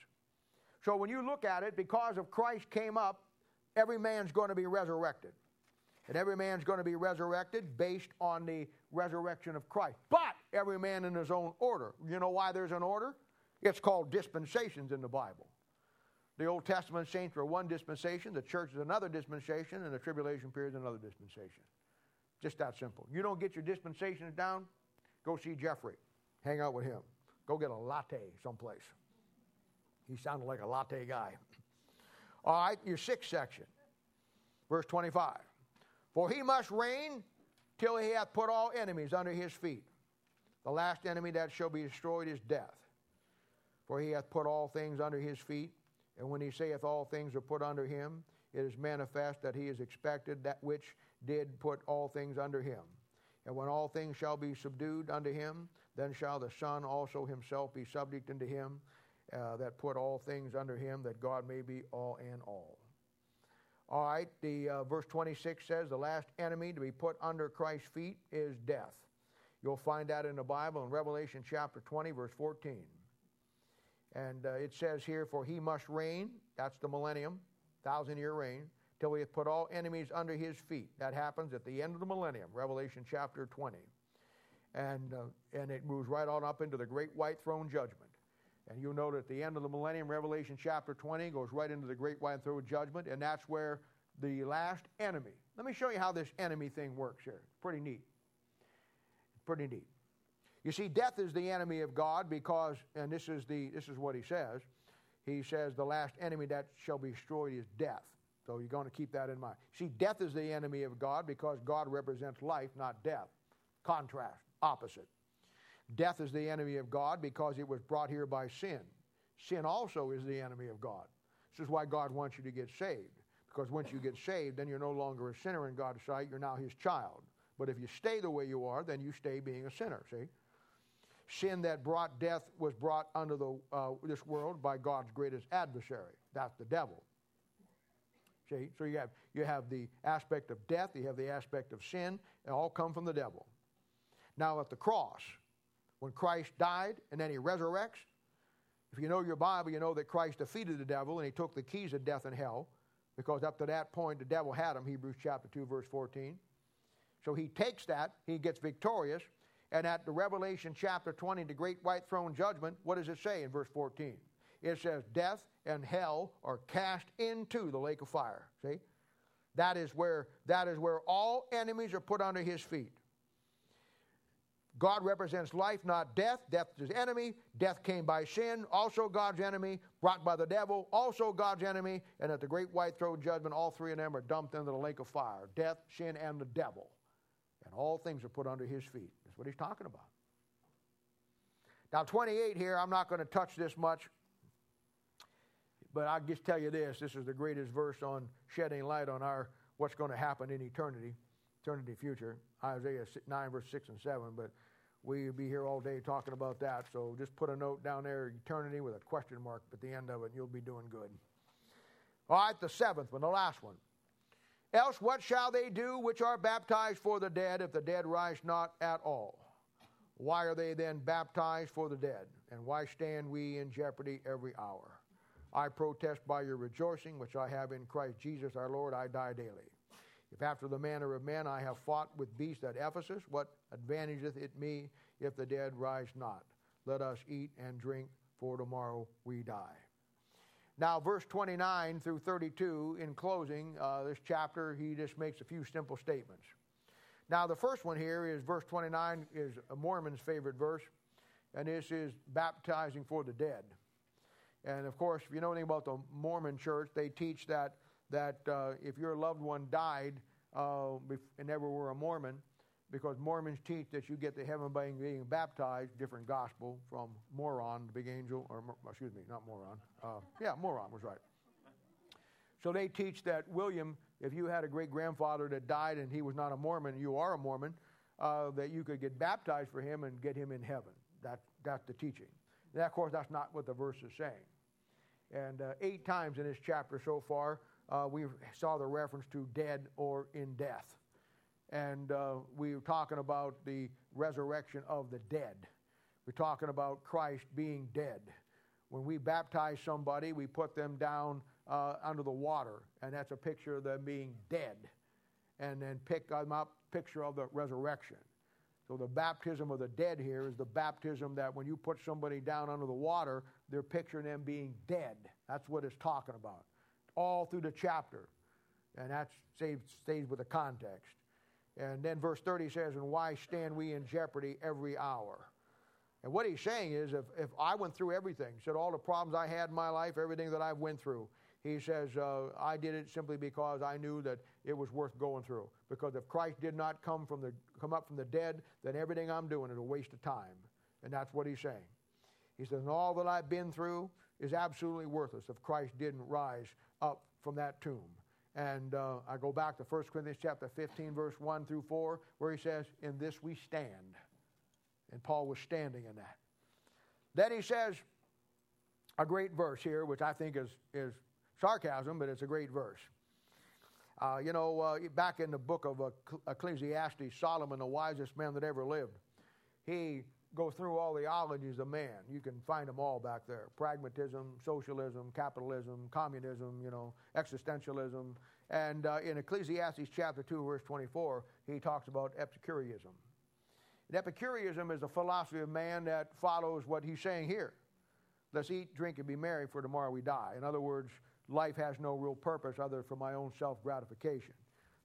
So when you look at it, because of Christ came up, every man's going to be resurrected. And every man's going to be resurrected based on the resurrection of Christ. But every man in his own order. You know why there's an order? It's called dispensations in the Bible. The Old Testament saints are one dispensation, the church is another dispensation, and the tribulation period is another dispensation. Just that simple. You don't get your dispensations down, go see Jeffrey. Hang out with him. Go get a latte someplace. He sounded like a latte guy. All right, your sixth section, verse 25. For he must reign till he hath put all enemies under his feet. The last enemy that shall be destroyed is death. For he hath put all things under his feet. And when he saith all things are put under him, it is manifest that he is expected that which did put all things under him. And when all things shall be subdued unto him, then shall the Son also himself be subject unto him uh, that put all things under him, that God may be all in all. All right, the uh, verse 26 says the last enemy to be put under Christ's feet is death. You'll find that in the Bible in Revelation chapter 20, verse 14. And uh, it says here, For he must reign, that's the millennium, thousand year reign, till he hath put all enemies under his feet. That happens at the end of the millennium, Revelation chapter 20. And, uh, and it moves right on up into the great white throne judgment. And you'll note at the end of the millennium, Revelation chapter 20 goes right into the great white throne judgment, and that's where the last enemy. Let me show you how this enemy thing works here. Pretty neat. Pretty neat. You see, death is the enemy of God because, and this is the this is what he says. He says the last enemy that shall be destroyed is death. So you're going to keep that in mind. See, death is the enemy of God because God represents life, not death. Contrast, opposite. Death is the enemy of God because it was brought here by sin. Sin also is the enemy of God. This is why God wants you to get saved. Because once you get saved, then you're no longer a sinner in God's sight. You're now his child. But if you stay the way you are, then you stay being a sinner, see? Sin that brought death was brought under the, uh, this world by God's greatest adversary. That's the devil. See? So you have, you have the aspect of death, you have the aspect of sin, and all come from the devil. Now at the cross, when Christ died and then he resurrects. If you know your Bible, you know that Christ defeated the devil and he took the keys of death and hell because up to that point the devil had him, Hebrews chapter 2, verse 14. So he takes that, he gets victorious, and at the Revelation chapter 20, the great white throne judgment, what does it say in verse 14? It says, Death and hell are cast into the lake of fire. See? That is where that is where all enemies are put under his feet. God represents life, not death. Death is enemy. Death came by sin, also God's enemy. Brought by the devil, also God's enemy. And at the great white throne judgment, all three of them are dumped into the lake of fire death, sin, and the devil. And all things are put under his feet. That's what he's talking about. Now, 28 here, I'm not going to touch this much, but I'll just tell you this this is the greatest verse on shedding light on our what's going to happen in eternity, eternity future. Isaiah 9, verse 6 and 7. But we'll be here all day talking about that. So just put a note down there, eternity, with a question mark at the end of it, and you'll be doing good. All right, the seventh one, the last one. Else what shall they do which are baptized for the dead if the dead rise not at all? Why are they then baptized for the dead? And why stand we in jeopardy every hour? I protest by your rejoicing, which I have in Christ Jesus our Lord, I die daily. If after the manner of men I have fought with beasts at Ephesus, what advantageth it me if the dead rise not? Let us eat and drink, for tomorrow we die. Now, verse 29 through 32, in closing uh, this chapter, he just makes a few simple statements. Now, the first one here is verse 29 is a Mormon's favorite verse, and this is baptizing for the dead. And of course, if you know anything about the Mormon church, they teach that that uh, if your loved one died uh, and never were a Mormon, because Mormons teach that you get to heaven by being baptized, different gospel from Moroni, the big angel, or excuse me, not moron. Uh, yeah, moron was right. So they teach that William, if you had a great grandfather that died and he was not a Mormon, you are a Mormon, uh, that you could get baptized for him and get him in heaven. That, that's the teaching. And of course, that's not what the verse is saying. And uh, eight times in this chapter so far, uh, we saw the reference to dead or in death. And uh, we were talking about the resurrection of the dead. We're talking about Christ being dead. When we baptize somebody, we put them down uh, under the water, and that's a picture of them being dead. And then pick them up, picture of the resurrection. So the baptism of the dead here is the baptism that when you put somebody down under the water, they're picturing them being dead. That's what it's talking about all through the chapter. And that stays, with the context. And then verse 30 says, And why stand we in jeopardy every hour? And what he's saying is, if, if I went through everything, said all the problems I had in my life, everything that I've went through, he says, uh, I did it simply because I knew that it was worth going through. Because if Christ did not come, from the, come up from the dead, then everything I'm doing is a waste of time. And that's what he's saying. He says, and all that I've been through is absolutely worthless if Christ didn't rise up from that tomb. And uh, I go back to 1 Corinthians chapter 15, verse 1 through 4, where he says, In this we stand. And Paul was standing in that. Then he says a great verse here, which I think is, is sarcasm, but it's a great verse. Uh, you know, uh, back in the book of Ecclesiastes, Solomon, the wisest man that ever lived, he go through all the ologies of man. You can find them all back there pragmatism, socialism, capitalism, communism, you know, existentialism. And uh, in Ecclesiastes chapter 2, verse 24, he talks about Epicureanism. And Epicureanism is a philosophy of man that follows what he's saying here. Let's eat, drink, and be merry, for tomorrow we die. In other words, life has no real purpose other than for my own self gratification.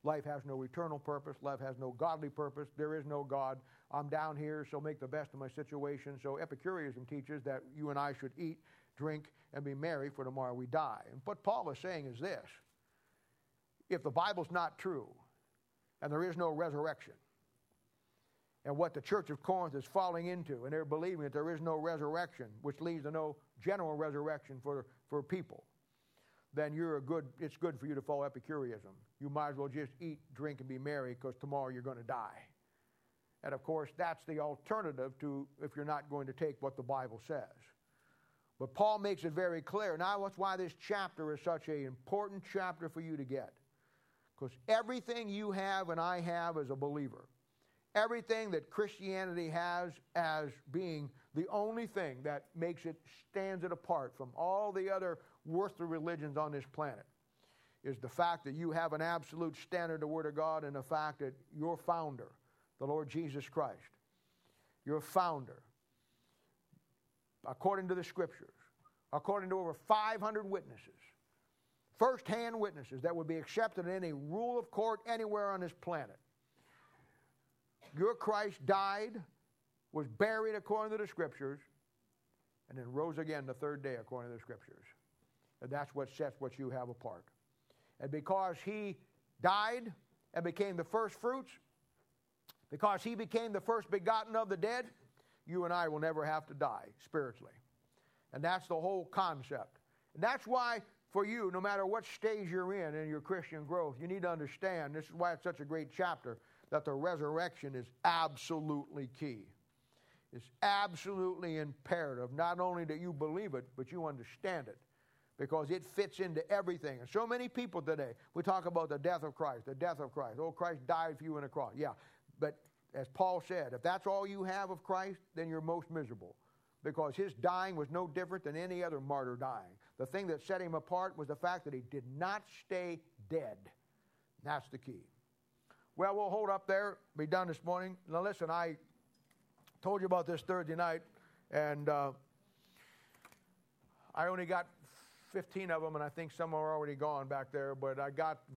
Life has no eternal purpose. Life has no godly purpose. There is no God. I'm down here, so make the best of my situation. So Epicureanism teaches that you and I should eat, drink, and be merry, for tomorrow we die. And what Paul is saying is this if the Bible's not true, and there is no resurrection, and what the church of Corinth is falling into, and they're believing that there is no resurrection, which leads to no general resurrection for, for people, then you're a good, it's good for you to follow Epicureanism. You might as well just eat, drink, and be merry because tomorrow you're going to die. And of course, that's the alternative to if you're not going to take what the Bible says. But Paul makes it very clear. Now, that's why this chapter is such an important chapter for you to get. Because everything you have and I have as a believer, everything that Christianity has as being the only thing that makes it, stands it apart from all the other worthless religions on this planet, is the fact that you have an absolute standard of the Word of God and the fact that your founder, the Lord Jesus Christ. Your founder, according to the scriptures, according to over 500 witnesses, first hand witnesses that would be accepted in any rule of court anywhere on this planet. Your Christ died was buried according to the scriptures, and then rose again the third day according to the scriptures. And that's what sets what you have apart. And because he died and became the first fruits, because he became the first begotten of the dead, you and I will never have to die spiritually. And that's the whole concept. And that's why, for you, no matter what stage you're in in your Christian growth, you need to understand this is why it's such a great chapter that the resurrection is absolutely key. It's absolutely imperative, not only that you believe it, but you understand it because it fits into everything. And so many people today, we talk about the death of Christ, the death of Christ. Oh, Christ died for you on the cross. Yeah, but as Paul said, if that's all you have of Christ, then you're most miserable because his dying was no different than any other martyr dying. The thing that set him apart was the fact that he did not stay dead. That's the key. Well, we'll hold up there, be done this morning. Now, listen, I told you about this Thursday night, and uh, I only got 15 of them, and I think some are already gone back there, but I got